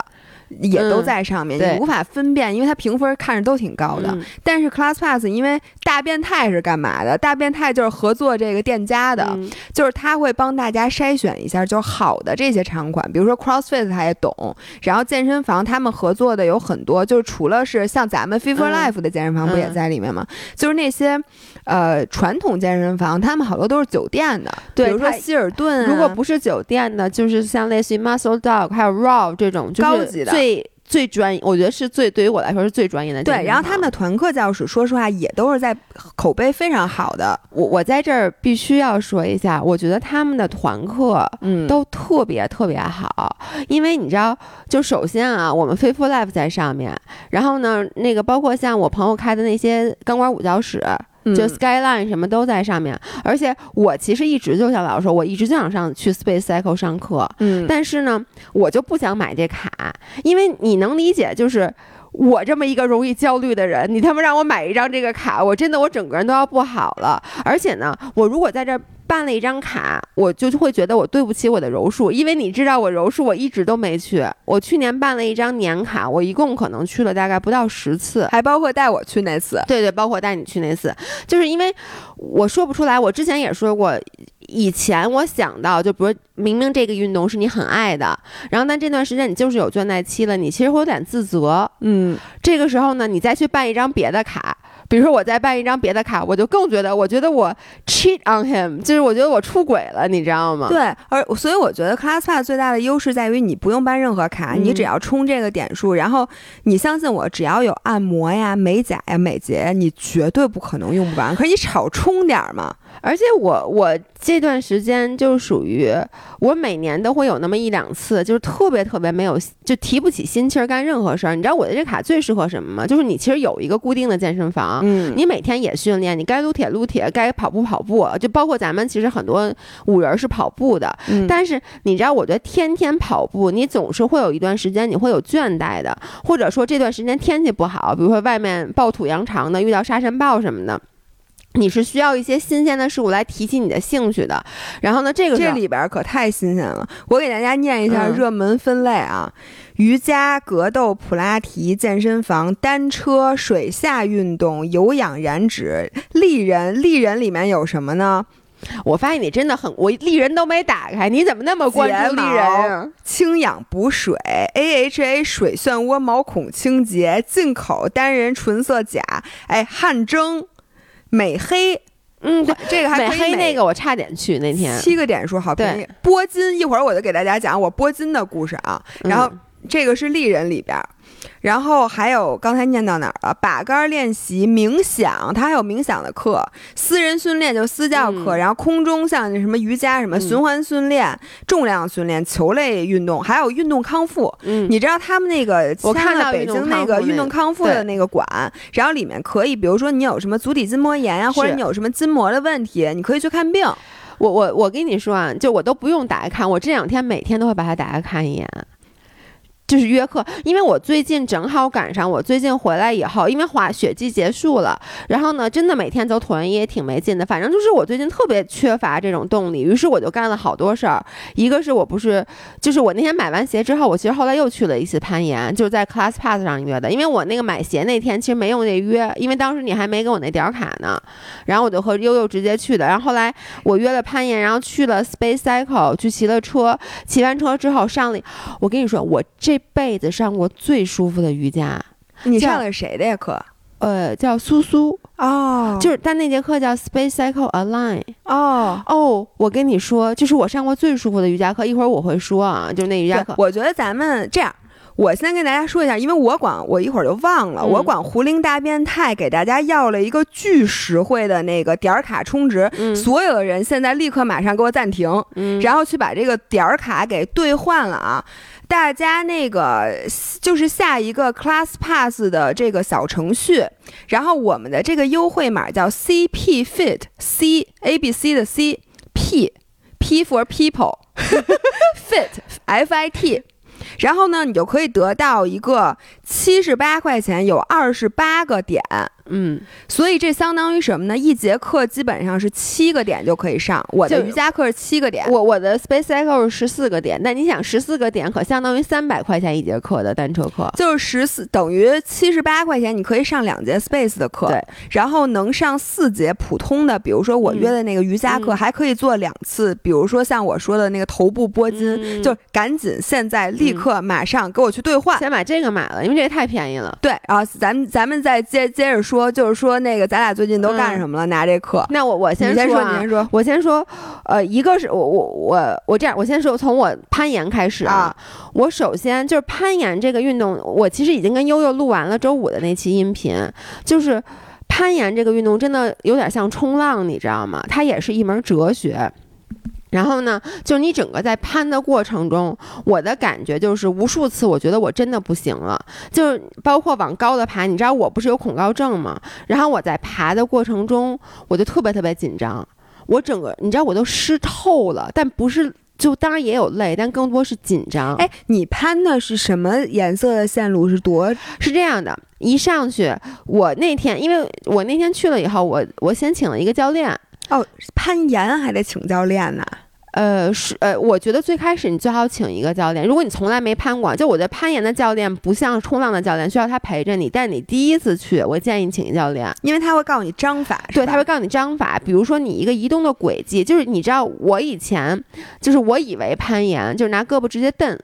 也都在上面，你无法分辨，因为它评分看着都挺高的。但是 ClassPass 因为大变态是干嘛的？大变态就是合作这个店家的，就是他会帮大家筛选一下，就好的这些场馆，比如说 CrossFit 他也懂。然后健身房他们合作的有很多，就是除了是像咱们 f i f r Life 的健身房不也在里面吗？就是那些呃传统健身房，他们好多都是酒店的，比如说希尔顿。如果不是酒店的，就是像类似于 Muscle Dog 还有 Raw 这种高级的。最最专业，我觉得是最对于我来说是最专业的。对，然后他们的团课教室，说实话也都是在口碑非常好的。我我在这儿必须要说一下，我觉得他们的团课嗯都特别特别好，因为你知道，就首先啊，我们 f a i f u l Life 在上面，然后呢，那个包括像我朋友开的那些钢管舞教室。就 Skyline 什么都在上面，而且我其实一直就像老师说，我一直就想上去 Space Cycle 上课，嗯，但是呢，我就不想买这卡，因为你能理解，就是我这么一个容易焦虑的人，你他妈让我买一张这个卡，我真的我整个人都要不好了，而且呢，我如果在这。办了一张卡，我就会觉得我对不起我的柔术，因为你知道我柔术我一直都没去。我去年办了一张年卡，我一共可能去了大概不到十次，还包括带我去那次。对对，包括带你去那次，就是因为我说不出来。我之前也说过，以前我想到，就比如明明这个运动是你很爱的，然后但这段时间你就是有倦怠期了，你其实会有点自责。嗯，这个时候呢，你再去办一张别的卡。比如说我再办一张别的卡，我就更觉得，我觉得我 cheat on him，就是我觉得我出轨了，你知道吗？对，而所以我觉得 ClassPass 最大的优势在于你不用办任何卡，你只要充这个点数，然后你相信我，只要有按摩呀、美甲呀、美睫，你绝对不可能用不完。可是你少充点嘛。而且我我这段时间就属于我每年都会有那么一两次，就是特别特别没有就提不起心气儿干任何事儿。你知道我的这卡最适合什么吗？就是你其实有一个固定的健身房，嗯，你每天也训练，你该撸铁撸铁，该跑步跑步，就包括咱们其实很多五人是跑步的，但是你知道，我觉得天天跑步，你总是会有一段时间你会有倦怠的，或者说这段时间天气不好，比如说外面暴土扬长的，遇到沙尘暴什么的。你是需要一些新鲜的事物来提起你的兴趣的，然后呢，这个这里边可太新鲜了。我给大家念一下热门分类啊：瑜伽、格斗、普拉提、健身房、单车、水下运动、有氧燃脂、丽人。丽人里面有什么呢？我发现你真的很，我丽人都没打开，你怎么那么关注丽人？清氧补水，AHA 水漩涡毛孔清洁，进口单人纯色甲，哎，汗蒸。美黑，嗯，对这个还美黑那个我差点去那天，七个点数好便宜。波金，一会儿我就给大家讲我波金的故事啊。然后这个是丽人里边。然后还有刚才念到哪儿了？把杆练习、冥想，它还有冥想的课，私人训练就私教课，然后空中像什么瑜伽、什么循环训练、重量训练、球类运动，还有运动康复。嗯，你知道他们那个我看到北京那个运动康复的那个馆，然后里面可以，比如说你有什么足底筋膜炎呀，或者你有什么筋膜的问题，你可以去看病。我我我跟你说啊，就我都不用打开看，我这两天每天都会把它打开看一眼。就是约课，因为我最近正好赶上我最近回来以后，因为滑雪季结束了，然后呢，真的每天走椭圆仪也挺没劲的。反正就是我最近特别缺乏这种动力，于是我就干了好多事儿。一个是我不是，就是我那天买完鞋之后，我其实后来又去了一次攀岩，就是在 Class Pass 上约的。因为我那个买鞋那天其实没用那约，因为当时你还没给我那点卡呢。然后我就和悠悠直接去的。然后后来我约了攀岩，然后去了 Space Cycle，去骑了车。骑完车之后上了，我跟你说，我这。辈子上过最舒服的瑜伽，你上的谁的呀课？呃，叫苏苏。哦，就是但那节课叫 Space Cycle Align 哦。哦，我跟你说，就是我上过最舒服的瑜伽课，一会儿我会说啊，就是那瑜伽课。我觉得咱们这样，我先跟大家说一下，因为我管我一会儿就忘了，我管胡林大变态给大家要了一个巨实惠的那个点儿卡充值，所有的人现在立刻马上给我暂停，然后去把这个点儿卡给兑换了啊。大家那个就是下一个 Class Pass 的这个小程序，然后我们的这个优惠码叫 CP Fit，C A B C 的 C，P P for People，Fit (laughs) F I T，然后呢，你就可以得到一个七十八块钱有二十八个点。嗯，所以这相当于什么呢？一节课基本上是七个点就可以上。我的瑜伽课是七个点，我我的 Space Cycle 是十四个点。那你想，十四个点可相当于三百块钱一节课的单车课，就是十四等于七十八块钱，你可以上两节 Space 的课，对，然后能上四节普通的，比如说我约的那个瑜伽课，还可以做两次，比如说像我说的那个头部拨筋，就赶紧现在立刻马上给我去兑换，先把这个买了，因为这个太便宜了。对，然后咱们咱们再接接着说。说，就是说那个咱俩最近都干什么了？拿这课。那我我先说，你先说，我先说。呃，一个是我我我我这样，我先说从我攀岩开始啊。我首先就是攀岩这个运动，我其实已经跟悠悠录完了周五的那期音频，就是攀岩这个运动真的有点像冲浪，你知道吗？它也是一门哲学。然后呢，就你整个在攀的过程中，我的感觉就是无数次，我觉得我真的不行了。就包括往高的爬，你知道我不是有恐高症吗？然后我在爬的过程中，我就特别特别紧张，我整个你知道我都湿透了，但不是，就当然也有累，但更多是紧张。哎，你攀的是什么颜色的线路？是多？是这样的，一上去，我那天因为我那天去了以后，我我先请了一个教练。哦，攀岩还得请教练呢。呃，是呃，我觉得最开始你最好请一个教练。如果你从来没攀过，就我觉得攀岩的教练不像冲浪的教练，需要他陪着你。但你第一次去，我建议请一教练，因为他会告诉你章法。对，他会告诉你章法。比如说你一个移动的轨迹，就是你知道我以前就是我以为攀岩就是拿胳膊直接蹬。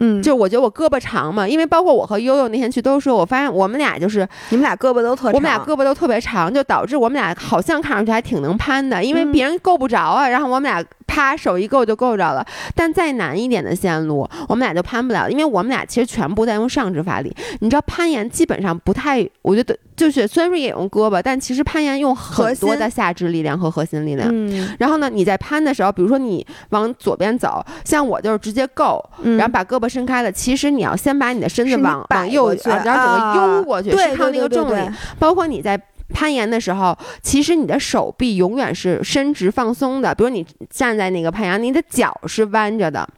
嗯，就我觉得我胳膊长嘛，因为包括我和悠悠那天去都说，我发现我们俩就是你们俩胳膊都特，我们俩胳膊都特别长，就导致我们俩好像看上去还挺能攀的，因为别人够不着啊，然后我们俩。啪，手一够就够着了。但再难一点的线路，我们俩就攀不了，因为我们俩其实全部在用上肢发力。你知道攀岩基本上不太，我觉得就是虽然说也用胳膊，但其实攀岩用很多的下肢力量和核心力量。嗯。然后呢，你在攀的时候，比如说你往左边走，像我就是直接够，然后把胳膊伸开了。其实你要先把你的身子往往右，然后整个悠过去，是靠那个重力。包括你在。攀岩的时候，其实你的手臂永远是伸直放松的。比如你站在那个攀岩，你的脚是弯着的。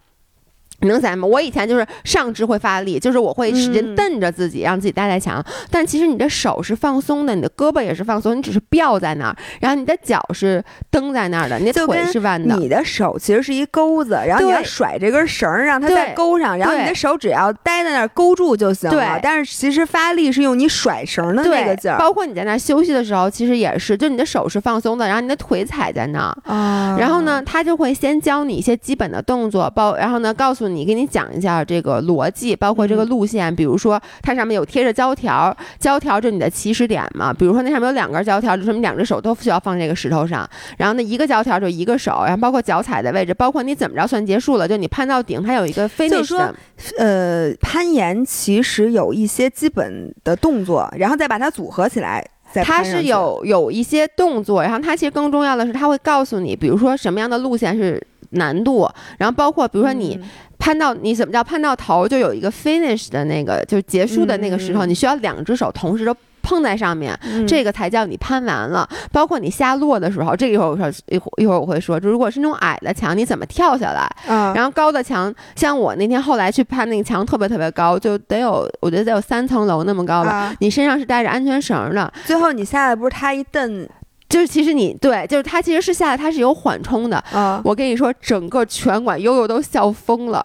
能想吗？我以前就是上肢会发力，就是我会使劲蹬着自己，让自己待在墙。但其实你的手是放松的，你的胳膊也是放松，你只是吊在那儿，然后你的脚是蹬在那儿的，你的腿是弯的。你的手其实是一钩子，然后你要甩这根绳儿，让它在钩上，然后你的手只要待在那儿勾住就行了。但是其实发力是用你甩绳的那个劲儿。包括你在那儿休息的时候，其实也是，就你的手是放松的，然后你的腿踩在那儿。啊。然后呢，他就会先教你一些基本的动作，包，然后呢，告诉你。你给你讲一下这个逻辑，包括这个路线，比如说它上面有贴着胶条，胶条就是你的起始点嘛。比如说那上面有两根胶条，就说明两只手都需要放这个石头上。然后那一个胶条就一个手，然后包括脚踩的位置，包括你怎么着算结束了，就你攀到顶，它有一个非就是说，呃，攀岩其实有一些基本的动作，然后再把它组合起来。它是有有一些动作，然后它其实更重要的是，它会告诉你，比如说什么样的路线是难度，然后包括比如说你。攀到你怎么叫攀到头？就有一个 finish 的那个，就是结束的那个石头，你需要两只手同时都碰在上面，这个才叫你攀完了。包括你下落的时候，这个一会儿我说一会一会儿我会说，就如果是那种矮的墙，你怎么跳下来？然后高的墙，像我那天后来去攀那个墙，特别特别高，就得有我觉得得有三层楼那么高吧。你身上是带着安全绳的，最后你下来不是他一蹬。就是其实你对，就是他其实是下来，他是有缓冲的。啊，我跟你说，整个拳馆悠悠都笑疯了。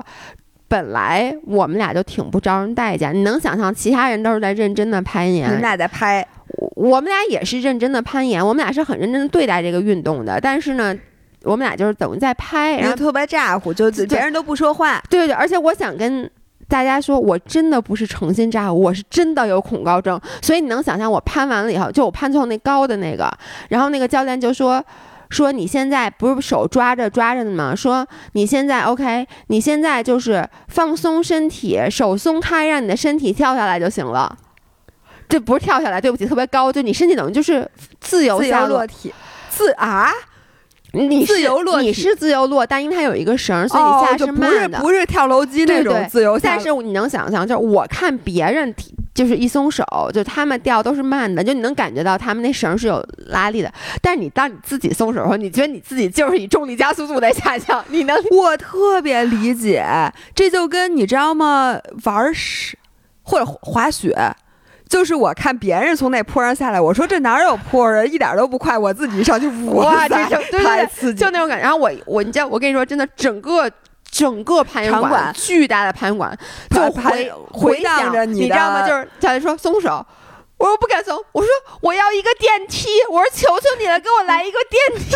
本来我们俩就挺不招人待见，你能想象其他人都是在认真的攀岩，你们俩在拍，我们俩也是认真的攀岩，我们俩是很认真的对待这个运动的。但是呢，我们俩就是等于在拍，然后特别咋呼，就别人都不说话。对对，而且我想跟。大家说我真的不是诚心咋呼，我是真的有恐高症，所以你能想象我攀完了以后，就我攀最后那高的那个，然后那个教练就说说你现在不是手抓着抓着的吗？说你现在 OK，你现在就是放松身体，手松开，让你的身体跳下来就行了。这不是跳下来，对不起，特别高，就你身体等于就是自由下落体，自啊。你自由落，你是自由落，但因为它有一个绳，所以你下是慢的，不是跳楼机那种自由。但是你能想象，就是我看别人就是一松手，就他们掉都是慢的，就你能感觉到他们那绳是有拉力的。但是你当你自己松手的时候，你觉得你自己就是以重力加速度在下降，你能？(laughs) 我特别理解，这就跟你知道吗？玩是或者滑雪。就是我看别人从那坡上下来，我说这哪有坡啊，一点都不快，我自己上去哇，这就太刺激，就那种感觉。然后我我你知道，我跟你说，真的，整个整个攀岩馆巨大的攀岩馆，就回回荡着你，你知道吗？就是教练说松手，我说不敢松，我说我要一个电梯，我说求求你了，给我来一个电梯。(laughs)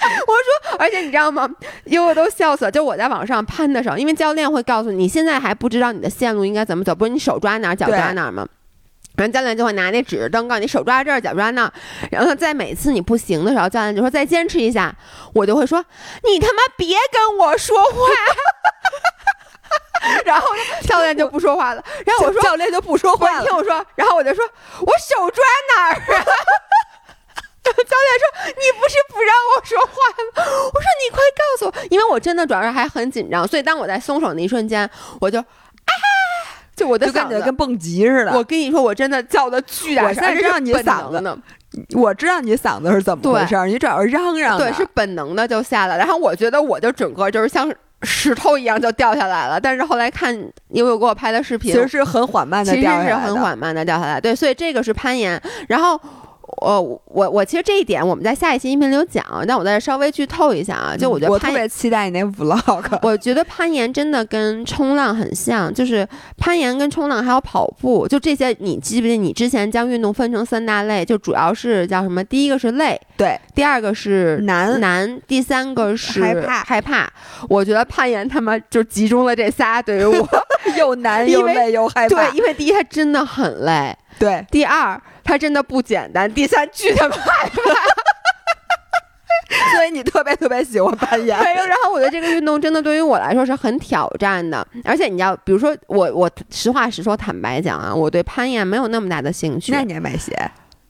我说，而且你知道吗？因为我都笑死了。就我在往上攀的时候，因为教练会告诉你，你现在还不知道你的线路应该怎么走，不是你手抓哪儿，脚抓哪儿吗？然后教练就会拿那指示灯告诉你手抓这儿，脚抓那儿。然后在每次你不行的时候，教练就说再坚持一下，我就会说你他妈别跟我说话。(laughs) 然后教练就不说话了。然后我说教练就不说话了。听我说，然后我就说我手抓哪儿啊？(laughs) 教练说你不是不让我说话吗？我说你快告诉我，因为我真的主要是还很紧张，所以当我在松手那一瞬间，我就啊，就我的嗓子跟蹦极似的。我跟你说，我真的叫的巨大声，我知道你嗓子呢。我知道你嗓子是怎么回事，你主要是嚷嚷。对，是本能的就下来。然后我觉得我就整个就是像。石头一样就掉下来了，但是后来看因为我给我拍的视频，其实是很缓慢的掉下来，其实是很缓慢的掉下来。对，所以这个是攀岩，然后。我我我其实这一点我们在下一期音频里有讲，但我在这稍微剧透一下啊，就我觉得我特别期待你那 vlog。(laughs) 我觉得攀岩真的跟冲浪很像，就是攀岩跟冲浪还有跑步，就这些你记不记？得你之前将运动分成三大类，就主要是叫什么？第一个是累，对；第二个是难难；第三个是害怕害怕。我觉得攀岩他妈就集中了这仨，对于我 (laughs) 又难又累又害怕。对，因为第一它真的很累，对；第二。它真的不简单。第三，巨他妈害怕，所以你特别特别喜欢攀岩。对，然后我觉得这个运动真的对于我来说是很挑战的。而且你要，比如说我，我实话实说，坦白讲啊，我对攀岩没有那么大的兴趣。那你买鞋？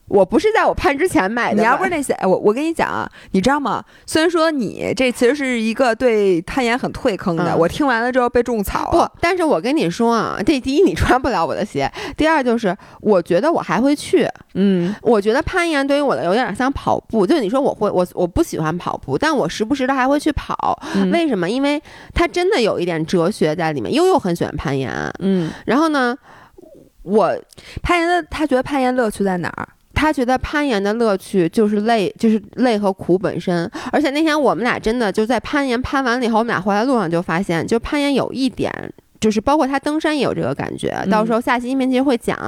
我不是在我攀之前买的。你要不是那些，我我跟你讲啊，你知道吗？虽然说你这其实是一个对攀岩很退坑的，我听完了之后被种草了。不，但是我跟你说啊，这第一你穿不了我的鞋，第二就是我觉得我还会去。嗯，我觉得攀岩对于我的有点像跑步，就你说我会，我我不喜欢跑步，但我时不时的还会去跑。为什么？因为它真的有一点哲学在里面。悠悠很喜欢攀岩，嗯，然后呢，我攀岩的他觉得攀岩乐趣在哪儿？他觉得攀岩的乐趣就是累，就是累和苦本身。而且那天我们俩真的就在攀岩攀完了以后，我们俩回来路上就发现，就攀岩有一点，就是包括他登山也有这个感觉。到时候下期音频其实会讲，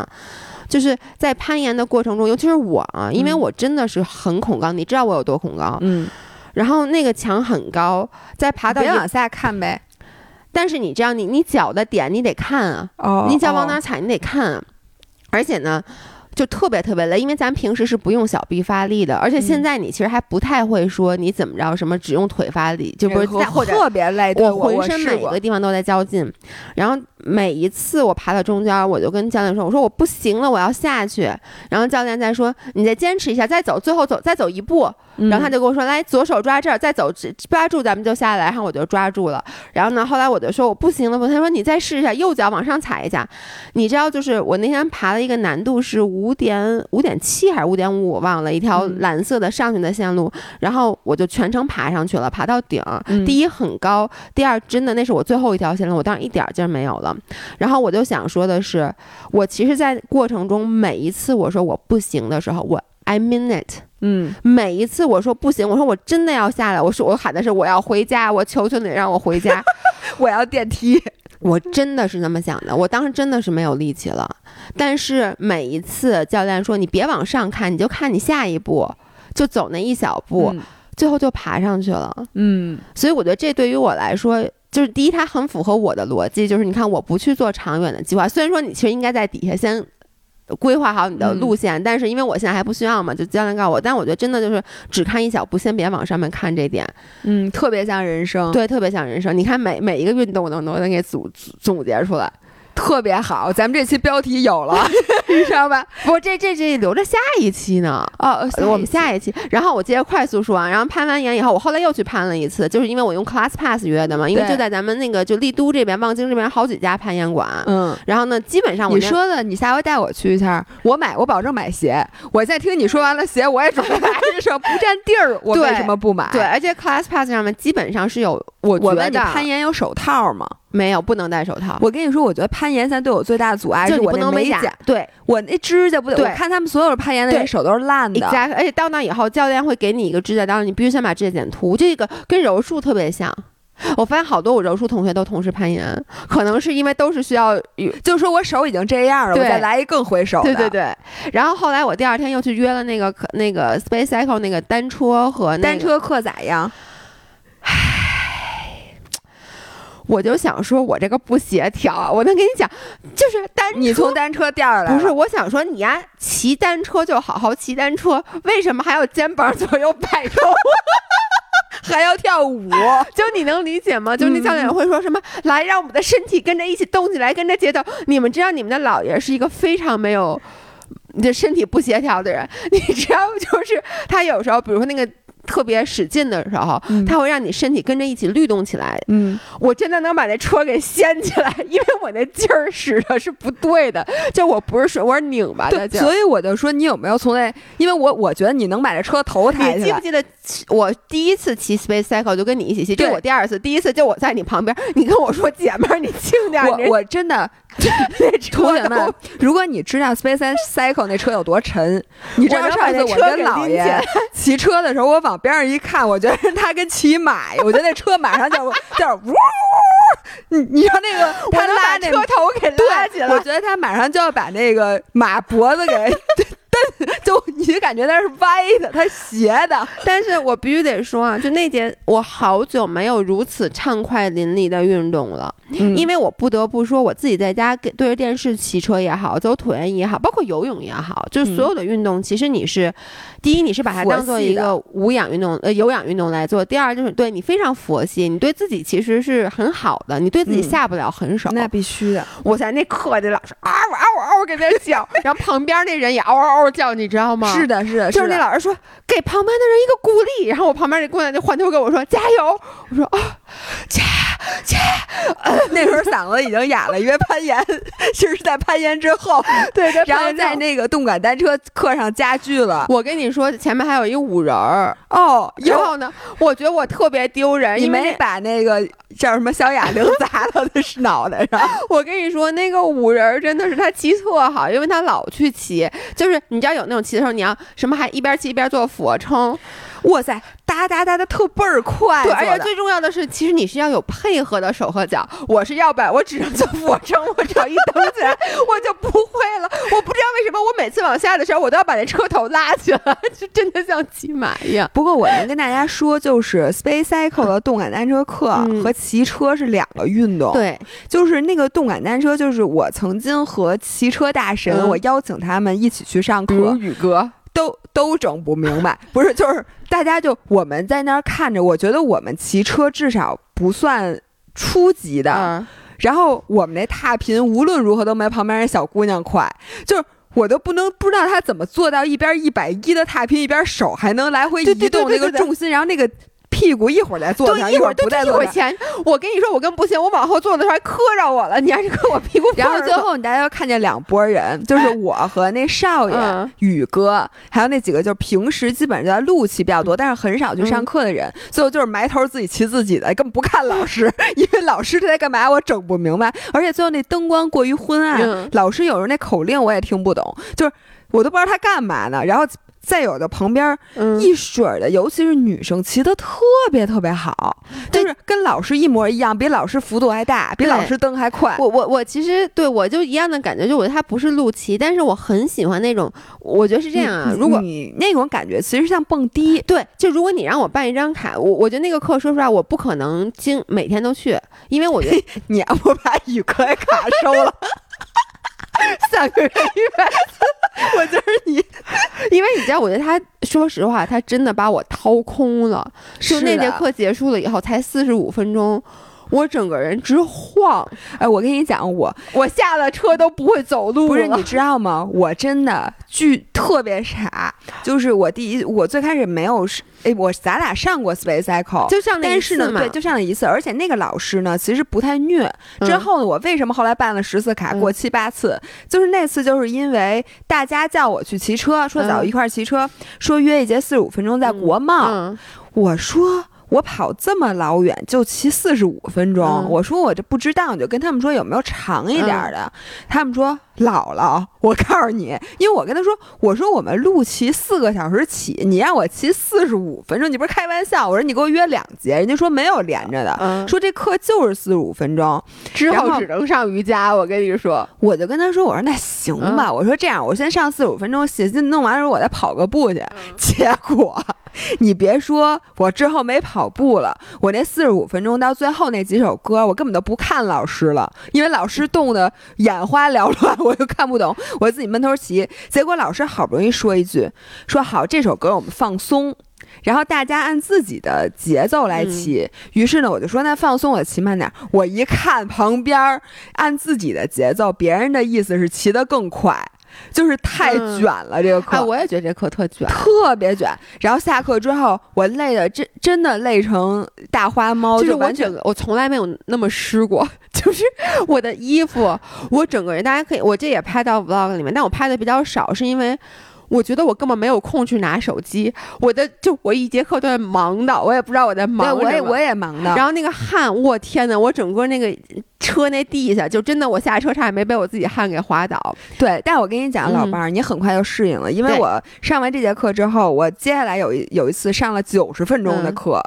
就是在攀岩的过程中，尤其是我啊，因为我真的是很恐高，你知道我有多恐高，嗯。然后那个墙很高，在爬到别往下看呗。但是你这样，你你脚的点你得看啊，哦，你脚往哪踩你得看啊，而且呢。就特别特别累，因为咱平时是不用小臂发力的，而且现在你其实还不太会说你怎么着什么只用腿发力，就不是或者特别累，我浑身每个地方都在较劲，然后。每一次我爬到中间，我就跟教练说：“我说我不行了，我要下去。”然后教练再说：“你再坚持一下，再走，最后走，再走一步。”然后他就跟我说：“来，左手抓这儿，再走，抓住，咱们就下来。”然后我就抓住了。然后呢，后来我就说：“我不行了。”他说：“你再试一下，右脚往上踩一下。”你知道，就是我那天爬了一个难度是五点五点七还是五点五，我忘了，一条蓝色的上去的线路。然后我就全程爬上去了，爬到顶。第一很高，第二真的那是我最后一条线路，我当时一点劲儿没有了。然后我就想说的是，我其实，在过程中每一次我说我不行的时候，我 I mean it，嗯，每一次我说不行，我说我真的要下来，我说我喊的是我要回家，我求求你让我回家，(laughs) 我要电梯，(laughs) 我真的是那么想的，我当时真的是没有力气了。但是每一次教练说你别往上看，你就看你下一步，就走那一小步，最后就爬上去了，嗯，所以我觉得这对于我来说。就是第一，它很符合我的逻辑。就是你看，我不去做长远的计划。虽然说你其实应该在底下先规划好你的路线，但是因为我现在还不需要嘛，就教练告诉我。但我觉得真的就是只看一小步，先别往上面看这点。嗯，特别像人生，对，特别像人生。你看每每一个运动都能能给总总结出来。特别好，咱们这期标题有了，(laughs) 你知道吧？不，这这这留着下一期呢。哦，我们下一期。然后我接着快速说啊。然后攀完岩以后，我后来又去攀了一次，就是因为我用 Class Pass 约的嘛。因为就在咱们那个就丽都这边、望京这边好几家攀岩馆。嗯。然后呢，基本上你说的，你下回带我去一下。我买，我保证买鞋。我在听你说完了鞋，我也准备买。说不占地儿，我为什么不买？对，而且 Class Pass 上面基本上是有，我觉得攀岩有手套吗？没有，不能戴手套。我跟你说，我觉得攀岩现在对我最大的阻碍是我那美甲。对，我那指甲不得。我看他们所有攀岩的人手都是烂的。而且到那以后，教练会给你一个指甲刀，你必须先把指甲剪秃。这个跟柔术特别像。我发现好多我柔术同学都同时攀岩，可能是因为都是需要，(laughs) 就是说我手已经这样了，我再来一更回手。对对对。然后后来我第二天又去约了那个那个 Space Cycle 那个单车和单车课咋样？我就想说，我这个不协调，我能跟你讲，就是单你从单车掉下来，不是？我想说，你呀，骑单车就好好骑单车，为什么还要肩膀左右摆动，(laughs) 还要跳舞？(laughs) 就你能理解吗？就那教练会说什么？来，让我们的身体跟着一起动起来，跟着节奏。你们知道，你们的姥爷是一个非常没有，这身体不协调的人。你知道，就是他有时候，比如说那个。特别使劲的时候，它会让你身体跟着一起律动起来。嗯，我真的能把那车给掀起来，(laughs) 因为我那劲儿使的是不对的，就我不是说我是拧巴的劲。所以我就说，你有没有从那？因为我我觉得你能把这车头抬起来。你记不记得我第一次骑 Space Cycle 就跟你一起骑？这我第二次，第一次就我在你旁边，你跟我说：“姐们儿，你轻点。”我我真的，(laughs) 同学们，如果你知道 Space Cycle 那车有多沉，你知道上次我跟姥爷骑车的时候，我往。边上一看，我觉得他跟骑马，我觉得那车马上就就呜，你你让那个他拉那车头给拉起来，我觉得他马上就要把那个马脖子给。(laughs) 就你就感觉它是歪的，它斜的。但是我必须得说啊，就那节我好久没有如此畅快淋漓的运动了。嗯，因为我不得不说，我自己在家对着电视骑车也好，走椭圆仪也好，包括游泳也好，就是所有的运动，其实你是第一，你是把它当做一个无氧运动呃有氧运动来做；第二，就是对你非常佛系，你对自己其实是很好的，你对自己下不了狠手。那必须的。我在那课的老师嗷嗷嗷给那叫，然后旁边那人也嗷嗷嗷叫，你知道吗？是的，是的，就是那老师说给旁边的人一个鼓励，然后我旁边那姑娘就换头跟我说加油，我说啊加加，那时候嗓子已经哑了，因为攀岩，其实在攀岩之后，对，然后在那个动感单车课上加剧了。我跟你说，前面还有一五人儿哦，然后呢，我觉得我特别丢人，你没把那个叫什么小哑铃砸到他脑袋上。(laughs) 我跟你说，那个五人儿真的是他骑特好，因为他老去骑，就是你知道有那种骑的时候，你要什么还一边骑一边做俯卧撑。哇塞，哒哒哒的特倍儿快，对，而且最重要的是，其实你是要有配合的手和脚。我是要摆我只能做俯卧撑，我只要一蹬起来，我就不会了。(laughs) 我不知道为什么，我每次往下的时候，我都要把那车头拉起来，就 (laughs) 真的像骑马一样。不过我能跟大家说，就是 Space Cycle 的动感单车课和骑车是两个运动。对，就是那个动感单车，就是我曾经和骑车大神，我邀请他们一起去上课，宇哥。都都整不明白，不是，就是大家就我们在那儿看着，我觉得我们骑车至少不算初级的，然后我们那踏频无论如何都没旁边那小姑娘快，就是我都不能不知道她怎么做到一边一百一的踏频，一边手还能来回移动那个重心，然后那个。屁股一会儿再坐上，一会儿不再坐前。我跟你说，我跟不行，我往后坐的时候还磕着我了，你还是磕我屁股。然后最后，你大家又看见两拨人，就是我和那少爷、宇哥，还有那几个就是平时基本上在路骑比较多，但是很少去上课的人。最后就是埋头自己骑自己的，根本不看老师，(laughs) 因为老师他在干嘛，我整不明白。而且最后那灯光过于昏暗，老师有时候那口令我也听不懂，就是我都不知道他干嘛呢。然后。再有的旁边一水儿的，尤其是女生骑的特别特别好，就是跟老师一模一样，比老师幅度还大，比老师蹬还快。我我我其实对我就一样的感觉，就我他不是路骑，但是我很喜欢那种，我觉得是这样啊。如果你那种感觉，其实像蹦迪。对，就如果你让我办一张卡，我我觉得那个课，说实话，我不可能经每天都去，因为我觉得 (laughs) 你我把宇哥卡收了。(laughs) (laughs) 三个人一百次，我就是你，(laughs) 因为你知道，我觉得他说实话，他真的把我掏空了。就那节课结束了以后，才四十五分钟。我整个人直晃，哎，我跟你讲，我我下了车都不会走路不是你知道吗？(laughs) 我真的巨特别傻，就是我第一，我最开始没有是，哎，我咱俩上过 Space Cycle，就上那一次嘛，对，就上了一次，而且那个老师呢，其实不太虐。之后呢，我为什么后来办了十次卡，过七八次？就是那次，就是因为大家叫我去骑车，说早一块骑车，说约一节四十五分钟在国贸，我说。我跑这么老远就骑四十五分钟，我说我这不知道，我就跟他们说有没有长一点的，他们说姥姥，我告诉你，因为我跟他说，我说我们路骑四个小时起，你让我骑四十五分钟，你不是开玩笑？我说你给我约两节，人家说没有连着的，说这课就是四十五分钟，之后只能上瑜伽。我跟你说，我就跟他说，我说那行吧，我说这样，我先上四十五分钟，写信弄完之后我再跑个步去。结果你别说，我之后没跑。跑步了。我那四十五分钟到最后那几首歌，我根本都不看老师了，因为老师动的眼花缭乱，(laughs) 我就看不懂，我自己闷头骑。结果老师好不容易说一句，说好这首歌我们放松。然后大家按自己的节奏来骑，于是呢，我就说那放松，我骑慢点。我一看旁边按自己的节奏，别人的意思是骑得更快，就是太卷了这个课。我也觉得这课特卷，特别卷。然后下课之后，我累的真真的累成大花猫，就是完全我从来没有那么湿过，(laughs) 就是我的衣服，我整个人，大家可以，我这也拍到 vlog 里面，但我拍的比较少，是因为。我觉得我根本没有空去拿手机，我的就我一节课都在忙的，我也不知道我在忙什么。我也我也忙的。然后那个汗，我天呐，我整个那个车那地下就真的，我下车差点没被我自己汗给滑倒。对，但我跟你讲，老伴儿，你很快就适应了，因为我上完这节课之后，我接下来有一有一次上了九十分钟的课。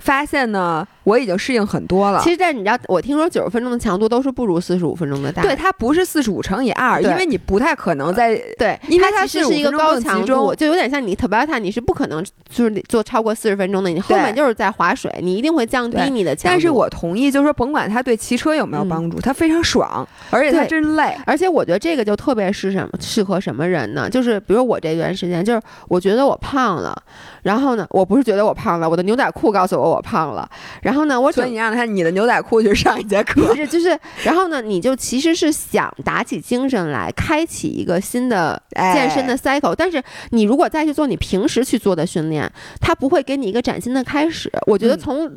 发现呢，我已经适应很多了。其实，但你知道，我听说九十分钟的强度都是不如四十五分钟的大。对，它不是四十五乘以二，因为你不太可能在对，因为它其实是一个高强度，就有点像你特巴塔，你是不可能就是做超过四十分钟的。你后面就是在划水，你一定会降低你的强度。但是我同意，就是说，甭管它对骑车有没有帮助，它非常爽，而且它真累。而且我觉得这个就特别是什么适合什么人呢？就是比如我这段时间，就是我觉得我胖了，然后呢，我不是觉得我胖了，我的牛仔裤告诉我我胖了。然后呢，我所以你让他你的牛仔裤去上一节课，不是就是，然后呢，你就其实是想打起精神来，开启一个新的健身的 cycle。但是你如果再去做你平时去做的训练，它不会给你一个崭新的开始。我觉得从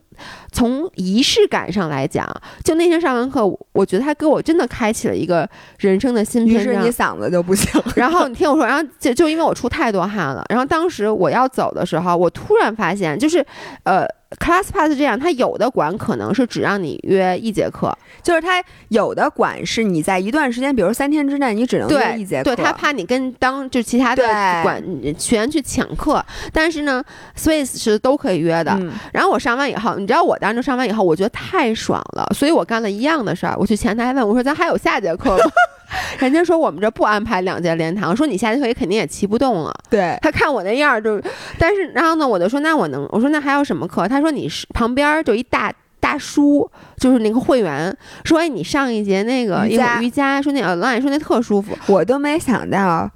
从仪式感上来讲，就那天上完课，我觉得他给我真的开启了一个人生的新篇章。于是你嗓子就不行。(laughs) 然后你听我说，然后就就因为我出太多汗了，然后当时我要走的时候，我突然发现，就是呃。ClassPass 这样，它有的馆可能是只让你约一节课，就是它有的馆是你在一段时间，比如三天之内，你只能约一节课。对，他怕你跟当就其他的馆学员去抢课，但是呢，Swiss 是都可以约的。然后我上完以后，你知道我当时上完以后，我觉得太爽了，所以我干了一样的事儿，我去前台问我说：“咱还有下节课吗？” (laughs) 人家说我们这不安排两节连堂，说你下节课也肯定也骑不动了。对他看我那样就，但是然后呢，我就说那我能，我说那还有什么课？他说你是旁边就一大大叔，就是那个会员，说哎你上一节那个瑜伽，瑜伽说那 online 说那特舒服，我都没想到。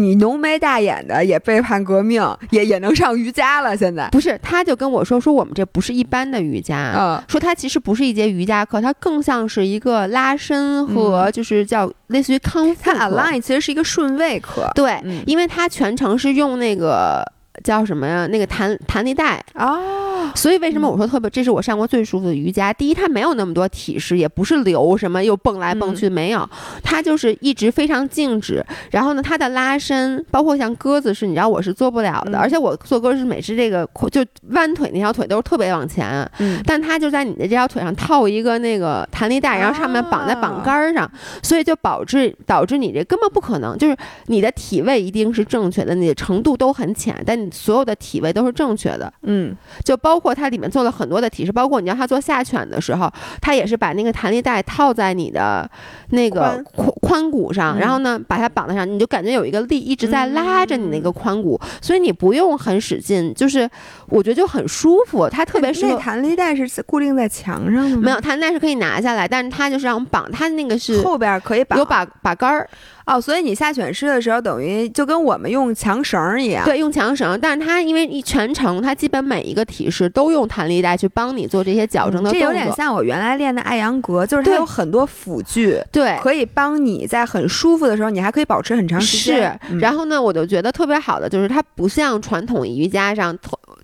你浓眉大眼的也背叛革命，也也能上瑜伽了。现在不是，他就跟我说说我们这不是一般的瑜伽，嗯，说它其实不是一节瑜伽课，它更像是一个拉伸和就是叫类似于康复。它 align 其实是一个顺位课，对，因为它全程是用那个。叫什么呀？那个弹弹力带哦，所以为什么我说特别？这是我上过最舒服的瑜伽。第一，它没有那么多体式，也不是流什么又蹦来蹦去，没有，它就是一直非常静止。然后呢，它的拉伸，包括像鸽子式，你知道我是做不了的。而且我做鸽子式，每次这个就弯腿那条腿都是特别往前，嗯，但它就在你的这条腿上套一个那个弹力带，然后上面绑在绑杆上，所以就导致导致你这根本不可能，就是你的体位一定是正确的，你的程度都很浅，但你。所有的体位都是正确的，嗯，就包括它里面做了很多的体式，包括你让它做下犬的时候，它也是把那个弹力带套在你的那个髋髋骨上，然后呢把它绑在上，你就感觉有一个力一直在拉着你那个髋骨，所以你不用很使劲，就是我觉得就很舒服。它特别是弹力带是固定在墙上的吗？没有，弹力带是可以拿下来，但是它就是让绑，它那个是后边可以绑，有把把杆儿。哦，所以你下犬式的时候，等于就跟我们用强绳一样。对，用强绳，但是它因为一全程，它基本每一个体式都用弹力带去帮你做这些矫正的动作。这有点像我原来练的艾扬格，就是它有很多辅具，对，可以帮你在很舒服的时候，你还可以保持很长时间。是，然后呢，我就觉得特别好的就是它不像传统瑜伽上。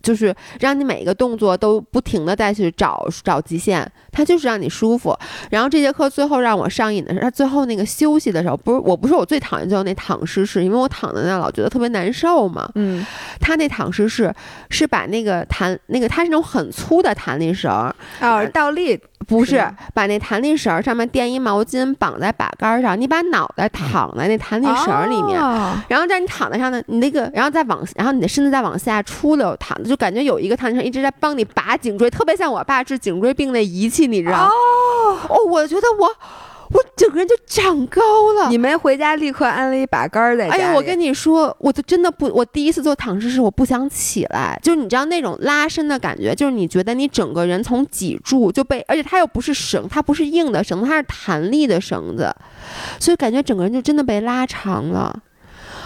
就是让你每一个动作都不停的再去找找极限，它就是让你舒服。然后这节课最后让我上瘾的是，他最后那个休息的时候，不是我不是我最讨厌最后那躺尸式，因为我躺在那老觉得特别难受嘛。嗯，他那躺尸式是把那个弹那个它是那种很粗的弹力绳哦，倒立。不是把那弹力绳上面垫一毛巾绑在把杆上，你把脑袋躺在那弹力绳里面，然后在你躺在上呢，你那个，然后再往，然后你的身子再往下出溜，躺着就感觉有一个弹力绳一直在帮你拔颈椎，特别像我爸治颈椎病那仪器，你知道？哦，哦，我觉得我。我整个人就长高了。你没回家立刻安了一把杆儿在家？哎呀，我跟你说，我就真的不，我第一次做躺尸是，我不想起来，就是你知道那种拉伸的感觉，就是你觉得你整个人从脊柱就被，而且它又不是绳，它不是硬的绳子，它是弹力的绳子，所以感觉整个人就真的被拉长了。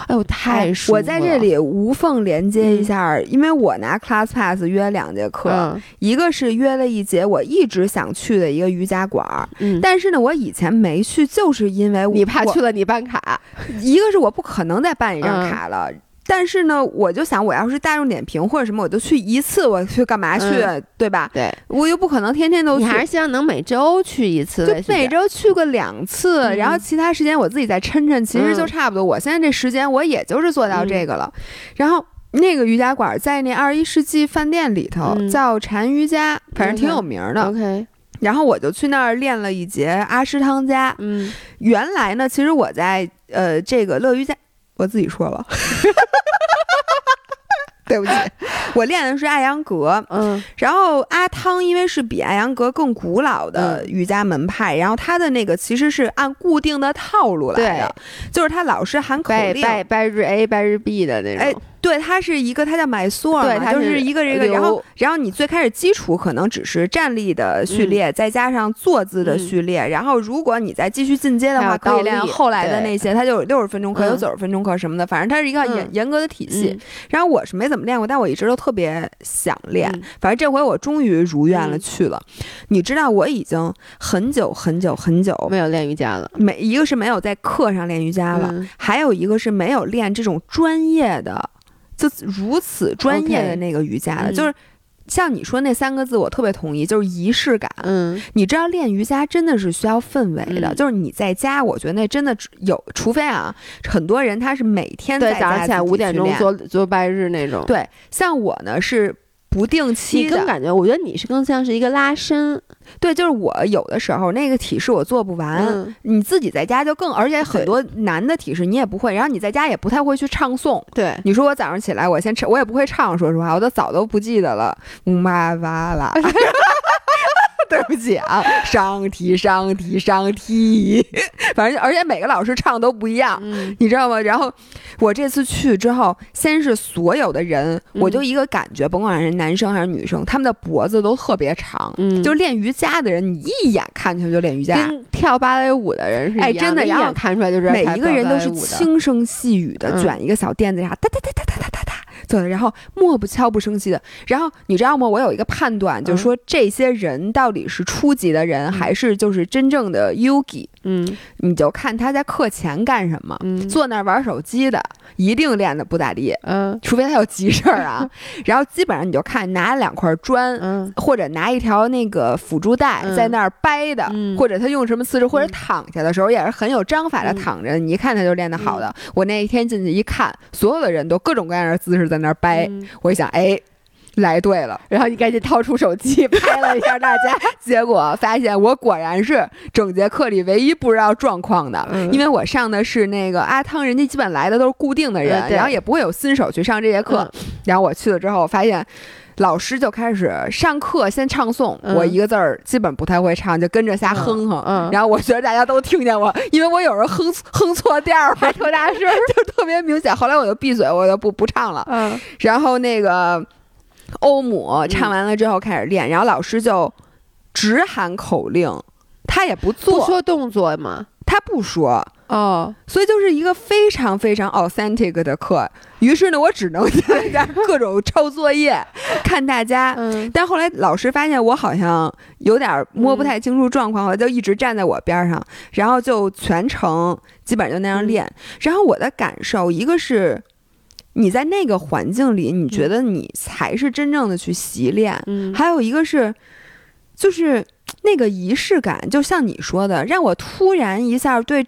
哎呦，太舒服了！我在这里无缝连接一下，因为我拿 Class Pass 约两节课，一个是约了一节我一直想去的一个瑜伽馆，嗯，但是呢，我以前没去，就是因为你怕去了你办卡，一个是我不可能再办一张卡了。但是呢，我就想，我要是大众点评或者什么，我就去一次，我去干嘛去，对吧？对，我又不可能天天都去。你还是希望能每周去一次，就每周去个两次，然后其他时间我自己再抻抻，其实就差不多。我现在这时间，我也就是做到这个了。然后那个瑜伽馆在那二十一世纪饭店里头，叫禅瑜伽，反正挺有名的。OK，然后我就去那儿练了一节阿诗汤加。嗯，原来呢，其实我在呃这个乐瑜伽。我自己说了，(laughs) 对不起，我练的是艾扬格，嗯，然后阿汤因为是比艾扬格更古老的瑜伽门派，然后他的那个其实是按固定的套路来的，就是他老是喊口令，拜拜日 A 拜日 B 的那种。对，它是一个，它叫买梭，对，它就是一个这个，然后，然后你最开始基础可能只是站立的序列，再加上坐姿的序列，然后如果你再继续进阶的话，可以练后来的那些，它就有六十分钟课，有九十分钟课什么的，反正它是一个严严格的体系。然后我是没怎么练过，但我一直都特别想练，反正这回我终于如愿了去了。你知道我已经很久很久很久没有练瑜伽了，没一个是没有在课上练瑜伽了，还有一个是没有练这种专业的。就如此专业的那个瑜伽的，就是像你说那三个字，我特别同意，就是仪式感。嗯，你知道练瑜伽真的是需要氛围的，就是你在家，我觉得那真的有，除非啊，很多人他是每天在早上起来五点钟做做拜日那种。对，像我呢是。不定期的，更感觉，我觉得你是更像是一个拉伸，对，就是我有的时候那个体式我做不完，你自己在家就更，而且很多难的体式你也不会，然后你在家也不太会去唱诵，对，你说我早上起来我先唱，我也不会唱，说实话，我都早都不记得了，嗯哇哇啦。(laughs) (laughs) 对不起啊，上提上提上提，反正而且每个老师唱都不一样，你知道吗？然后我这次去之后，先是所有的人，我就一个感觉，甭管是男生还是女生，他们的脖子都特别长，就练瑜伽的人，你一眼看去就练瑜伽，跟跳芭蕾舞的人是哎，真的，一眼看出来就是每一个人都是轻声细语的卷一个小垫子啥，哒哒哒哒哒哒哒哒。对，然后默不悄不声息的，然后你知道吗？我有一个判断，就是说这些人到底是初级的人，还是就是真正的 yogi。嗯，你就看他在课前干什么，坐那儿玩手机的，一定练的不咋地，嗯，除非他有急事儿啊。(laughs) 然后基本上你就看拿两块砖，嗯，或者拿一条那个辅助带在那儿掰的，或者他用什么姿势，或者躺下的时候也是很有章法的躺着，你一看他就练得好的。我那一天进去一看，所有的人都各种各样的姿势在那儿掰，我一想，哎。来对了，然后你赶紧掏出手机拍了一下大家，(laughs) 结果发现我果然是整节课里唯一不知道状况的，因为我上的是那个阿汤，人家基本来的都是固定的人，然后也不会有新手去上这节课。然后我去了之后，发现老师就开始上课，先唱诵，我一个字儿基本不太会唱，就跟着瞎哼哼。然后我觉得大家都听见我，因为我有时候哼哼错调儿，(laughs) 还特大声，(laughs) 就特别明显。后来我就闭嘴，我就不不唱了。嗯，然后那个。欧姆唱完了之后开始练，然后老师就只喊口令，他也不做，不说动作吗？他不说哦，所以就是一个非常非常 authentic 的课。于是呢，我只能在家各种抄作业，(laughs) 看大家。但后来老师发现我好像有点摸不太清楚状况，我就一直站在我边上，然后就全程基本上就那样练。然后我的感受，一个是。你在那个环境里，你觉得你才是真正的去习练。嗯，还有一个是，就是那个仪式感，就像你说的，让我突然一下对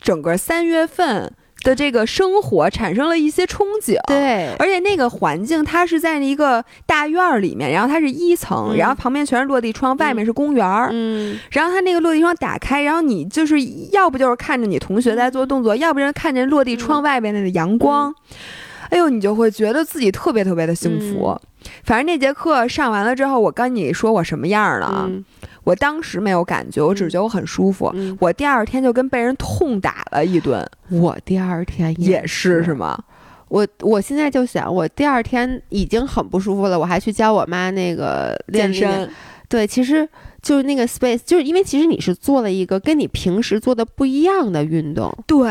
整个三月份的这个生活产生了一些憧憬。对，而且那个环境它是在一个大院儿里面，然后它是一层，然后旁边全是落地窗，外面是公园儿。嗯，然后它那个落地窗打开，然后你就是要不就是看着你同学在做动作，要不然看见落地窗外边那个阳光。哎呦，你就会觉得自己特别特别的幸福。反正那节课上完了之后，我跟你说我什么样了啊？我当时没有感觉，我只觉得我很舒服。我第二天就跟被人痛打了一顿。我第二天也是是吗？我我现在就想，我第二天已经很不舒服了，我还去教我妈那个健身。对，其实。就是那个 space，就是因为其实你是做了一个跟你平时做的不一样的运动。对，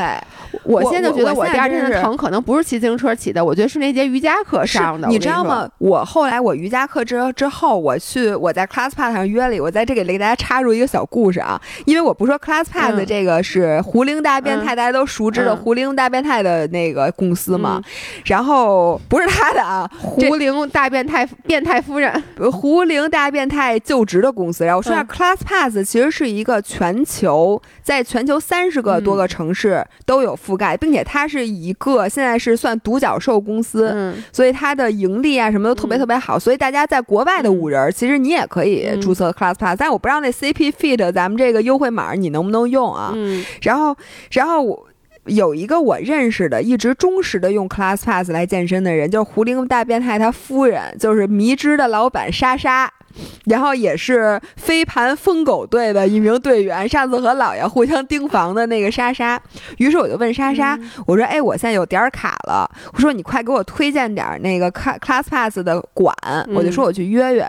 我现在就觉得我第二天的疼可能不是骑自行车起的，我觉得是那节瑜伽课上的。你知道吗？我后来我瑜伽课之之后，我去我在 ClassPass 上约了，我在这里给大家插入一个小故事啊，因为我不说 ClassPass 这个是胡灵大变态，大家都熟知的胡灵大变态的那个公司嘛，然后不是他的啊，胡灵大变态变态夫人，胡灵大变态就职的公司，然后。我说下，ClassPass 其实是一个全球，在全球三十个多个城市都有覆盖，并且它是一个现在是算独角兽公司，所以它的盈利啊什么都特别特别好。所以大家在国外的五人，其实你也可以注册 ClassPass，但我不知道那 CP Feed 咱们这个优惠码你能不能用啊？然后，然后我有一个我认识的一直忠实的用 ClassPass 来健身的人，就是胡灵大变态他夫人，就是迷之的老板莎莎。然后也是飞盘疯狗队的一名队员，上次和姥爷互相盯防的那个莎莎。于是我就问莎莎，我说：“哎，我现在有点卡了，我说你快给我推荐点那个 ClassPass 的馆，我就说我去约约。”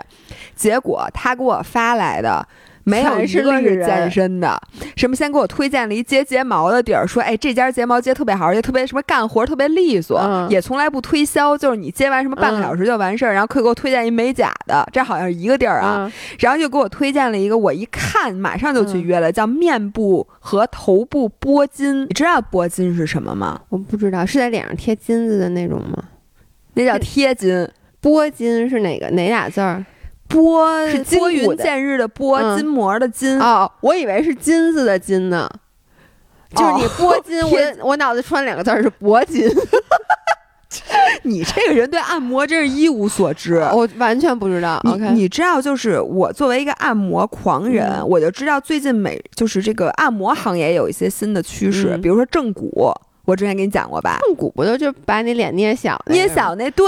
结果他给我发来的。没有一个是健身的，什么先给我推荐了一接睫毛的地儿，说哎这家睫毛接特别好，而且特别什么干活特别利索，也从来不推销，就是你接完什么半个小时就完事儿，然后可以给我推荐一美甲的，这好像是一个地儿啊，然后又给我推荐了一个，我一看马上就去约了，叫面部和头部拨筋，你知道拨筋是什么吗？我不知道，是在脸上贴金子的那种吗？那叫贴金，拨金是哪个哪俩字儿？拨是拨云见日的拨，筋膜的筋哦，我以为是金子的金呢，就是你拨筋，(laughs) 我我脑子出来两个字是铂金。(laughs) 你这个人对按摩真是一无所知，我完全不知道。你你知道，就是我作为一个按摩狂人，我就知道最近美就是这个按摩行业有一些新的趋势，比如说正骨，我之前给你讲过吧？正骨不就就把你脸捏小，捏小那对。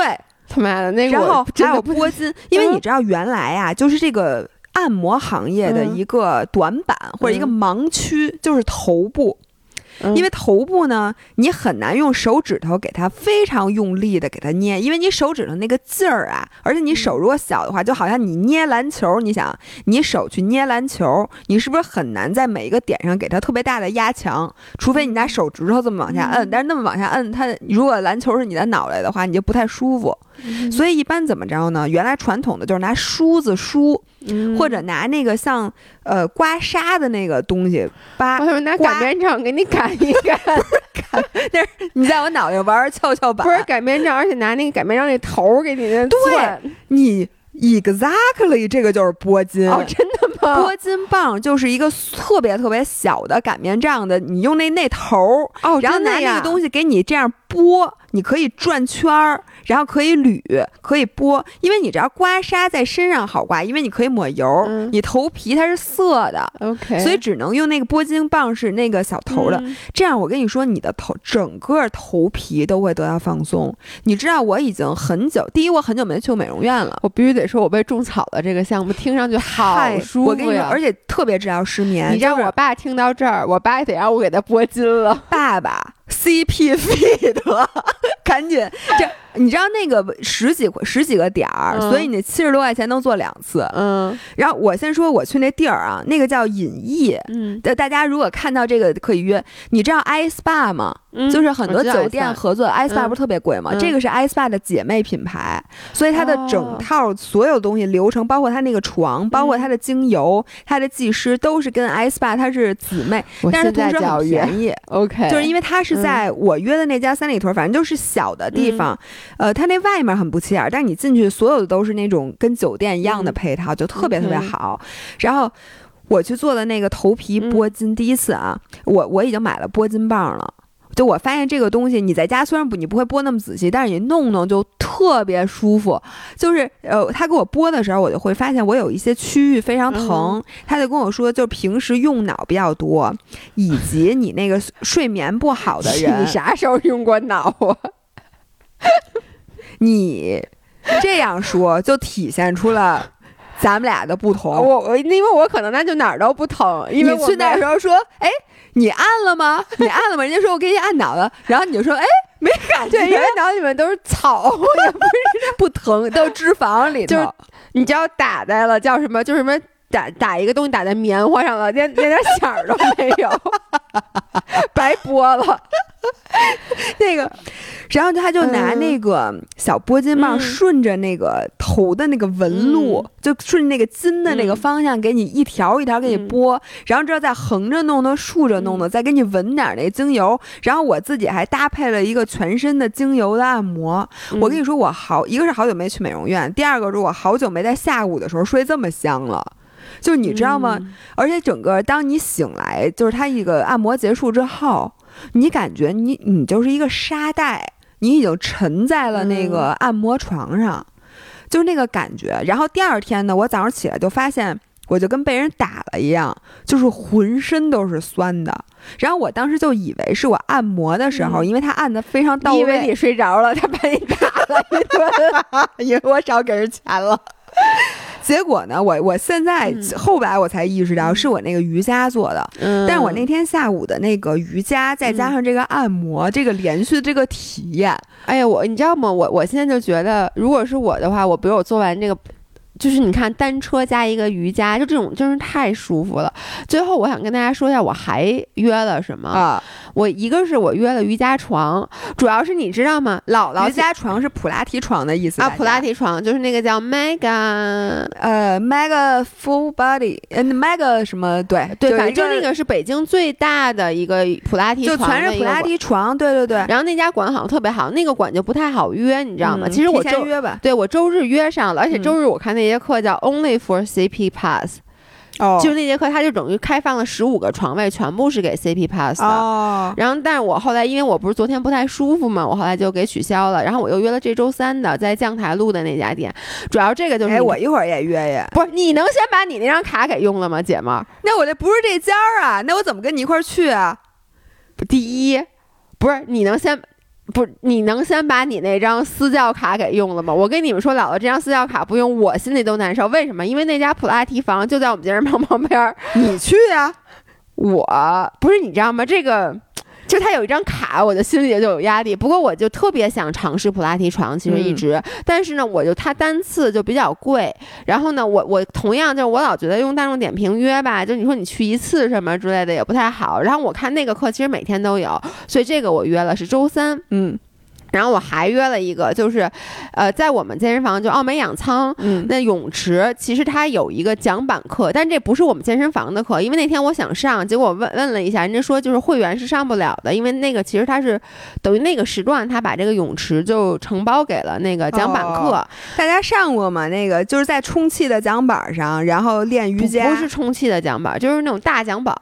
他妈的，那个，然后还有拨筋，因为你知道原来啊，就是这个按摩行业的一个短板或者一个盲区，就是头部。因为头部呢，你很难用手指头给它非常用力的给它捏，因为你手指头那个劲儿啊，而且你手如果小的话，就好像你捏篮球，你想你手去捏篮球，你是不是很难在每一个点上给它特别大的压强？除非你拿手指头这么往下摁，但是那么往下摁，它如果篮球是你的脑袋的话，你就不太舒服。所以一般怎么着呢？原来传统的就是拿梳子梳，或者拿那个像呃刮痧的那个东西刮。我拿擀面杖给你擀一擀。(laughs) 擀，但是你在我脑袋玩跷跷板。不是擀面杖，而且拿那个擀面杖那头给你那对，你 exactly 这个就是拨筋。哦，真的吗？拨筋棒就是一个特别特别小的擀面杖的，你用那那头哦，然后拿那个东西给你这样拨，你可以转圈儿。然后可以捋，可以拨，因为你只要刮痧在身上好刮，因为你可以抹油，你头皮它是涩的，OK，所以只能用那个拨筋棒是那个小头的，这样我跟你说，你的头整个头皮都会得到放松。你知道我已经很久，第一我很久没去过美容院了，我必须得说，我被种草了这个项目，听上去好舒服呀，而且特别治疗失眠。你让我爸听到这儿，我爸得让我给他拨筋了，爸爸。CP (laughs) feed，赶紧这，你知道那个十几十几个点儿，所以你七十多块钱能做两次。嗯，然后我先说我去那地儿啊，那个叫隐逸。嗯，大家如果看到这个可以约。你知道 iSpa 吗？就是很多酒店合作，iSpa 不是特别贵吗？这个是 iSpa 的姐妹品牌，所以它的整套所有东西流程，包括它那个床，包括它的精油，它的技师都是跟 iSpa 它是姊妹，但是同时很便宜。OK，就是因为它是在我约的那家三里屯，反正就是小的地方，呃，它那外面很不起眼，但是你进去所有的都是那种跟酒店一样的配套，就特别特别好。然后我去做的那个头皮拨筋，第一次啊，我我已经买了拨筋棒了。就我发现这个东西，你在家虽然不你不会拨那么仔细，但是你弄弄就特别舒服。就是呃，他给我拨的时候，我就会发现我有一些区域非常疼。他就跟我说，就平时用脑比较多，以及你那个睡眠不好的人，你啥时候用过脑啊？(laughs) 你这样说就体现出了。咱们俩的不同。我我因为我可能那就哪儿都不疼，因为你去那时候说，哎，你按了吗？(laughs) 你按了吗？人家说我给你按脑了，然后你就说，哎，没感觉，因为脑里面都是草，(laughs) 也不是 (laughs) 不疼，都是脂肪里头。就是你只要打在了，叫什么？就什么打打一个东西打在棉花上了，连连点响儿都没有，(laughs) 白播了。(laughs) 那个，然后他就拿那个小拨筋棒，顺着那个头的那个纹路，就顺着那个筋的那个方向，给你一条一条给你拨，然后之后再横着弄的，竖着弄的，再给你纹点那精油。然后我自己还搭配了一个全身的精油的按摩。我跟你说，我好一个是好久没去美容院，第二个是我好久没在下午的时候睡这么香了。就是你知道吗？而且整个当你醒来，就是他一个按摩结束之后。你感觉你你就是一个沙袋，你已经沉在了那个按摩床上，就是那个感觉。然后第二天呢，我早上起来就发现，我就跟被人打了一样，就是浑身都是酸的。然后我当时就以为是我按摩的时候，因为他按的非常到位，以为你睡着了，他把你打了一顿，(laughs) 因为我少给人钱了。(laughs) 结果呢？我我现在后来我才意识到是我那个瑜伽做的，但是我那天下午的那个瑜伽再加上这个按摩，这个连续的这个体验，哎呀，我你知道吗？我我现在就觉得，如果是我的话，我比如我做完这个。就是你看单车加一个瑜伽，就这种真是太舒服了。最后我想跟大家说一下，我还约了什么啊？我一个是我约了瑜伽床，主要是你知道吗？姥姥瑜伽床是普拉提床的意思啊，普拉提床就是那个叫 Mega 呃 Mega Full Body，呃 Mega 什么对对，反正那个是北京最大的一个普拉提床，就全是普拉提床，对对对。然后那家馆好像特别好，那个馆就不太好约，你知道吗？其实我周约吧，对我周日约上了，而且周日我看那。节课叫 Only for CP Pass，哦，就那节课，他就等于开放了十五个床位，全部是给 CP Pass 的。哦，然后，但是我后来因为我不是昨天不太舒服嘛，我后来就给取消了。然后我又约了这周三的，在将台路的那家店。主要这个就是，哎，我一会儿也约呀。不是，你能先把你那张卡给用了吗，姐们儿？那我这不是这家啊，那我怎么跟你一块儿去啊？第一，不是你能先。不，你能先把你那张私教卡给用了吗？我跟你们说，姥姥这张私教卡不用，我心里都难受。为什么？因为那家普拉提房就在我们健身房旁边儿。你去呀？我不是，你知道吗？这个。就他有一张卡，我的心里就有压力。不过我就特别想尝试普拉提床，其实一直。但是呢，我就它单次就比较贵。然后呢，我我同样就是我老觉得用大众点评约吧，就你说你去一次什么之类的也不太好。然后我看那个课其实每天都有，所以这个我约了是周三。嗯。然后我还约了一个，就是，呃，在我们健身房就奥美养仓，嗯，那泳池其实它有一个桨板课，但这不是我们健身房的课，因为那天我想上，结果问问了一下，人家说就是会员是上不了的，因为那个其实它是等于那个时段他把这个泳池就承包给了那个桨板课。大家上过吗？那个就是在充气的桨板上，然后练瑜伽，不是充气的桨板，就是那种大桨板。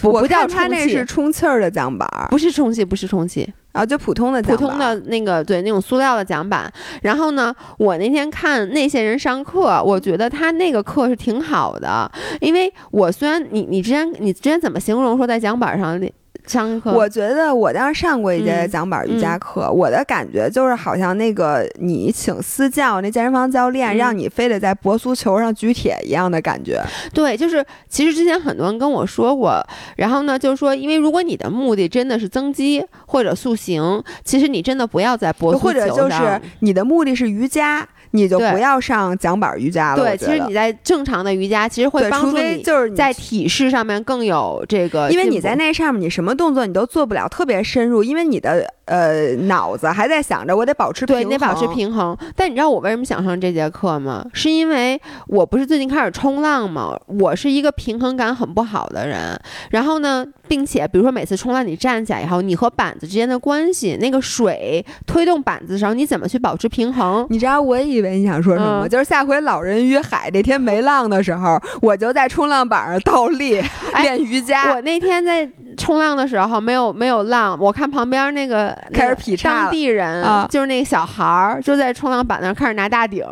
不不叫它那是充气儿的桨板，不是充气，不是充气。啊，就普通的普通的那个对那种塑料的讲板。然后呢，我那天看那些人上课，我觉得他那个课是挺好的，因为我虽然你你之前你之前怎么形容说在讲板上？上课，我觉得我当时上过一节桨板瑜伽课，我的感觉就是好像那个你请私教那健身房教练让你非得在博苏球上举铁一样的感觉。对，就是其实之前很多人跟我说过，然后呢，就是说，因为如果你的目的真的是增肌或者塑形，其实你真的不要在博苏球上。或者就是你的目的是瑜伽。你就不要上桨板瑜伽了。对，其实你在正常的瑜伽，其实会帮助你就是在体式上面更有这个。因为你在那上面，你什么动作你都做不了特别深入，因为你的呃脑子还在想着我得保持对，你得保持平衡。但你知道我为什么想上这节课吗？是因为我不是最近开始冲浪吗？我是一个平衡感很不好的人。然后呢，并且比如说每次冲浪，你站起来以后，你和板子之间的关系，那个水推动板子的时候，你怎么去保持平衡？你知道我以为。你想说什么？就是下回老人与海那天没浪的时候，我就在冲浪板上倒立 (laughs) 练瑜伽。我那天在冲浪的时候没有没有浪，我看旁边那个开始劈叉，当地人就是那个小孩儿就在冲浪板那儿开始拿大顶。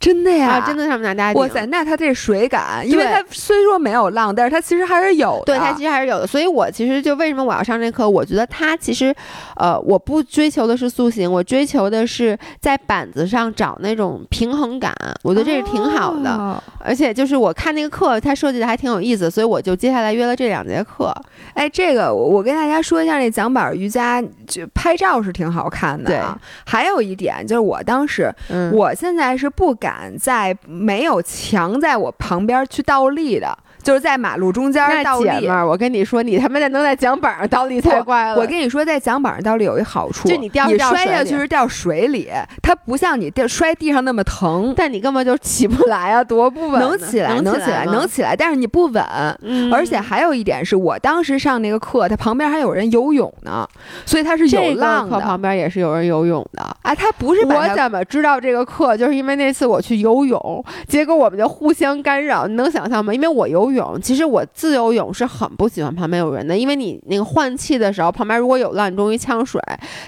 真的呀，真的上面拿大顶。哇塞，那它这水感，因为它虽说没有浪，但是它其实还是有的。对，它其实还是有的。所以我其实就为什么我要上这课？我觉得它其实，呃，我不追求的是塑形，我追求的是在板子上找那种平衡感。我觉得这是挺好的。而且就是我看那个课，它设计的还挺有意思，所以我就接下来约了这两节课。哎，这个我我跟大家说一下，那桨板瑜伽就拍照是挺好看的。对，还有一点就是我当时，我现在是不敢敢在没有墙在我旁边去倒立的。就是在马路中间倒立，我跟你说，你他妈的能在桨板上倒立才怪了。我跟你说，在桨板上倒立有一好处，就你掉你摔下去是掉水里，它不像你掉摔地上那么疼。但你根本就起不来啊，多不稳。能起来，能起来，能起来，但是你不稳。而且还有一点是我当时上那个课，它旁边还有人游泳呢，所以它是有浪的。旁边也是有人游泳的啊，他不是我怎么知道这个课？就是因为那次我去游泳，结果我们就互相干扰。你能想象吗？因为我游泳，其实我。自由泳是很不喜欢旁边有人的，因为你那个换气的时候，旁边如果有浪，你容易呛水。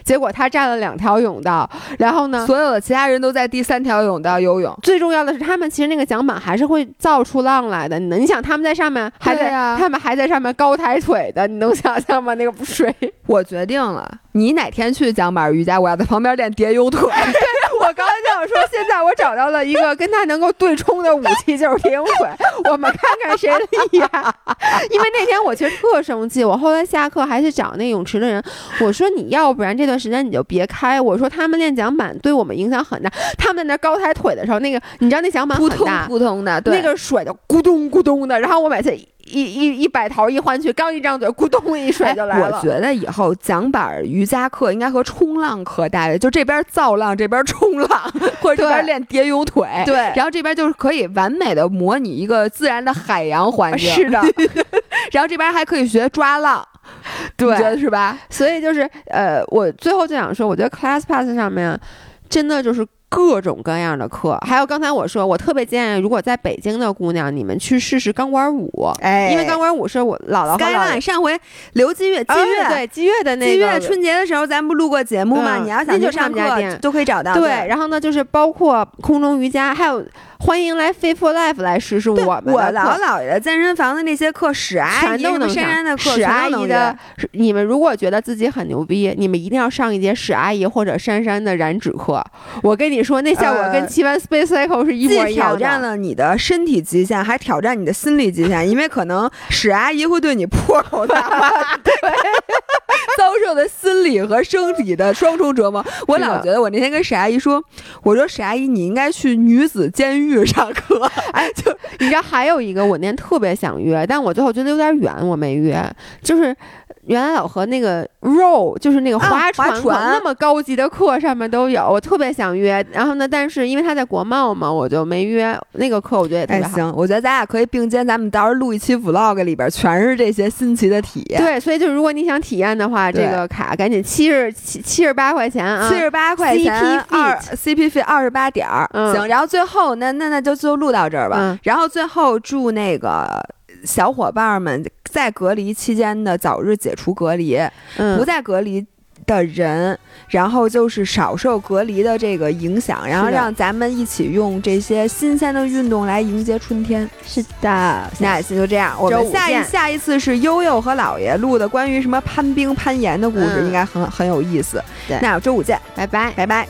结果他占了两条泳道，然后呢，所有的其他人都在第三条泳道游泳。最重要的是，他们其实那个桨板还是会造出浪来的。你你想，他们在上面还在，他们还在上面高抬腿的，你能想象吗？那个水，我决定了，你哪天去桨板瑜伽，我要在旁边练蝶泳腿。(laughs) 我刚才就想说，现在我找到了一个跟他能够对冲的武器，就是蝶泳腿。我们看看谁厉害。因为那天我其实特生气，我后来下课还去找那泳池的人，我说你要不然这段时间你就别开。我说他们练桨板对我们影响很大。他们在那高抬腿的时候，那个你知道那桨板很大，扑通的，那个水就咕咚咕咚的。然后我每次。一一一百头一换去，刚一张嘴，咕咚一甩就来了。我觉得以后桨板瑜伽课应该和冲浪课搭的，就这边造浪，这边冲浪，(laughs) 或者这边练蝶泳腿。对，然后这边就是可以完美的模拟一个自然的海洋环境。是的，(laughs) 然后这边还可以学抓浪，(laughs) 对，觉得是吧？所以就是呃，我最后就想说，我觉得 ClassPass 上面真的就是。各种各样的课，还有刚才我说，我特别建议，如果在北京的姑娘，你们去试试钢管舞，哎，因为钢管舞是我姥姥和姥姥上回刘金月，金月对金月的那个金月春节的时候，咱不录过节目吗？你要想去上课都可以找到。对，然后呢，就是包括空中瑜伽，还有。欢迎来 Fit for Life 来试试我们我姥姥爷的健身房的那些课，史阿姨的珊珊的课，史阿姨的。你们如果觉得自己很牛逼，你们一定要上一节史阿姨或者珊珊的燃脂课。我跟你说，那效果跟骑完 Space Cycle 是一模一样的。挑战了你的身体极限，还挑战你的心理极限，因为可能史阿姨会对你破口大骂。(laughs) 对。遭受的心理和生理的双重折磨，我老觉得我那天跟史阿姨说，我说史阿姨你应该去女子监狱上课。哎，就你知道还有一个我那天特别想约，但我最后觉得有点远，我没约，就是。原来老和那个 row 就是那个划船那么高级的课上面都有，我特别想约。然后呢，但是因为他在国贸嘛，我就没约那个课。我觉得也特别好。行，我觉得咱俩可以并肩，咱们到时候录一期 vlog，里边全是这些新奇的体验。对，所以就如果你想体验的话，这个卡赶紧七十七七十八块钱啊，七十八块钱二 CP 费二十八点儿。行，然后最后那那那就就录到这儿吧。然后最后祝那个。小伙伴们在隔离期间的早日解除隔离，不在隔离的人，然后就是少受隔离的这个影响，然后让咱们一起用这些新鲜的运动来迎接春天。是的，那次就这样，我们下一下一次是悠悠和姥爷录的关于什么攀冰攀岩的故事，应该很很有意思。对，那周五见，拜拜，拜拜。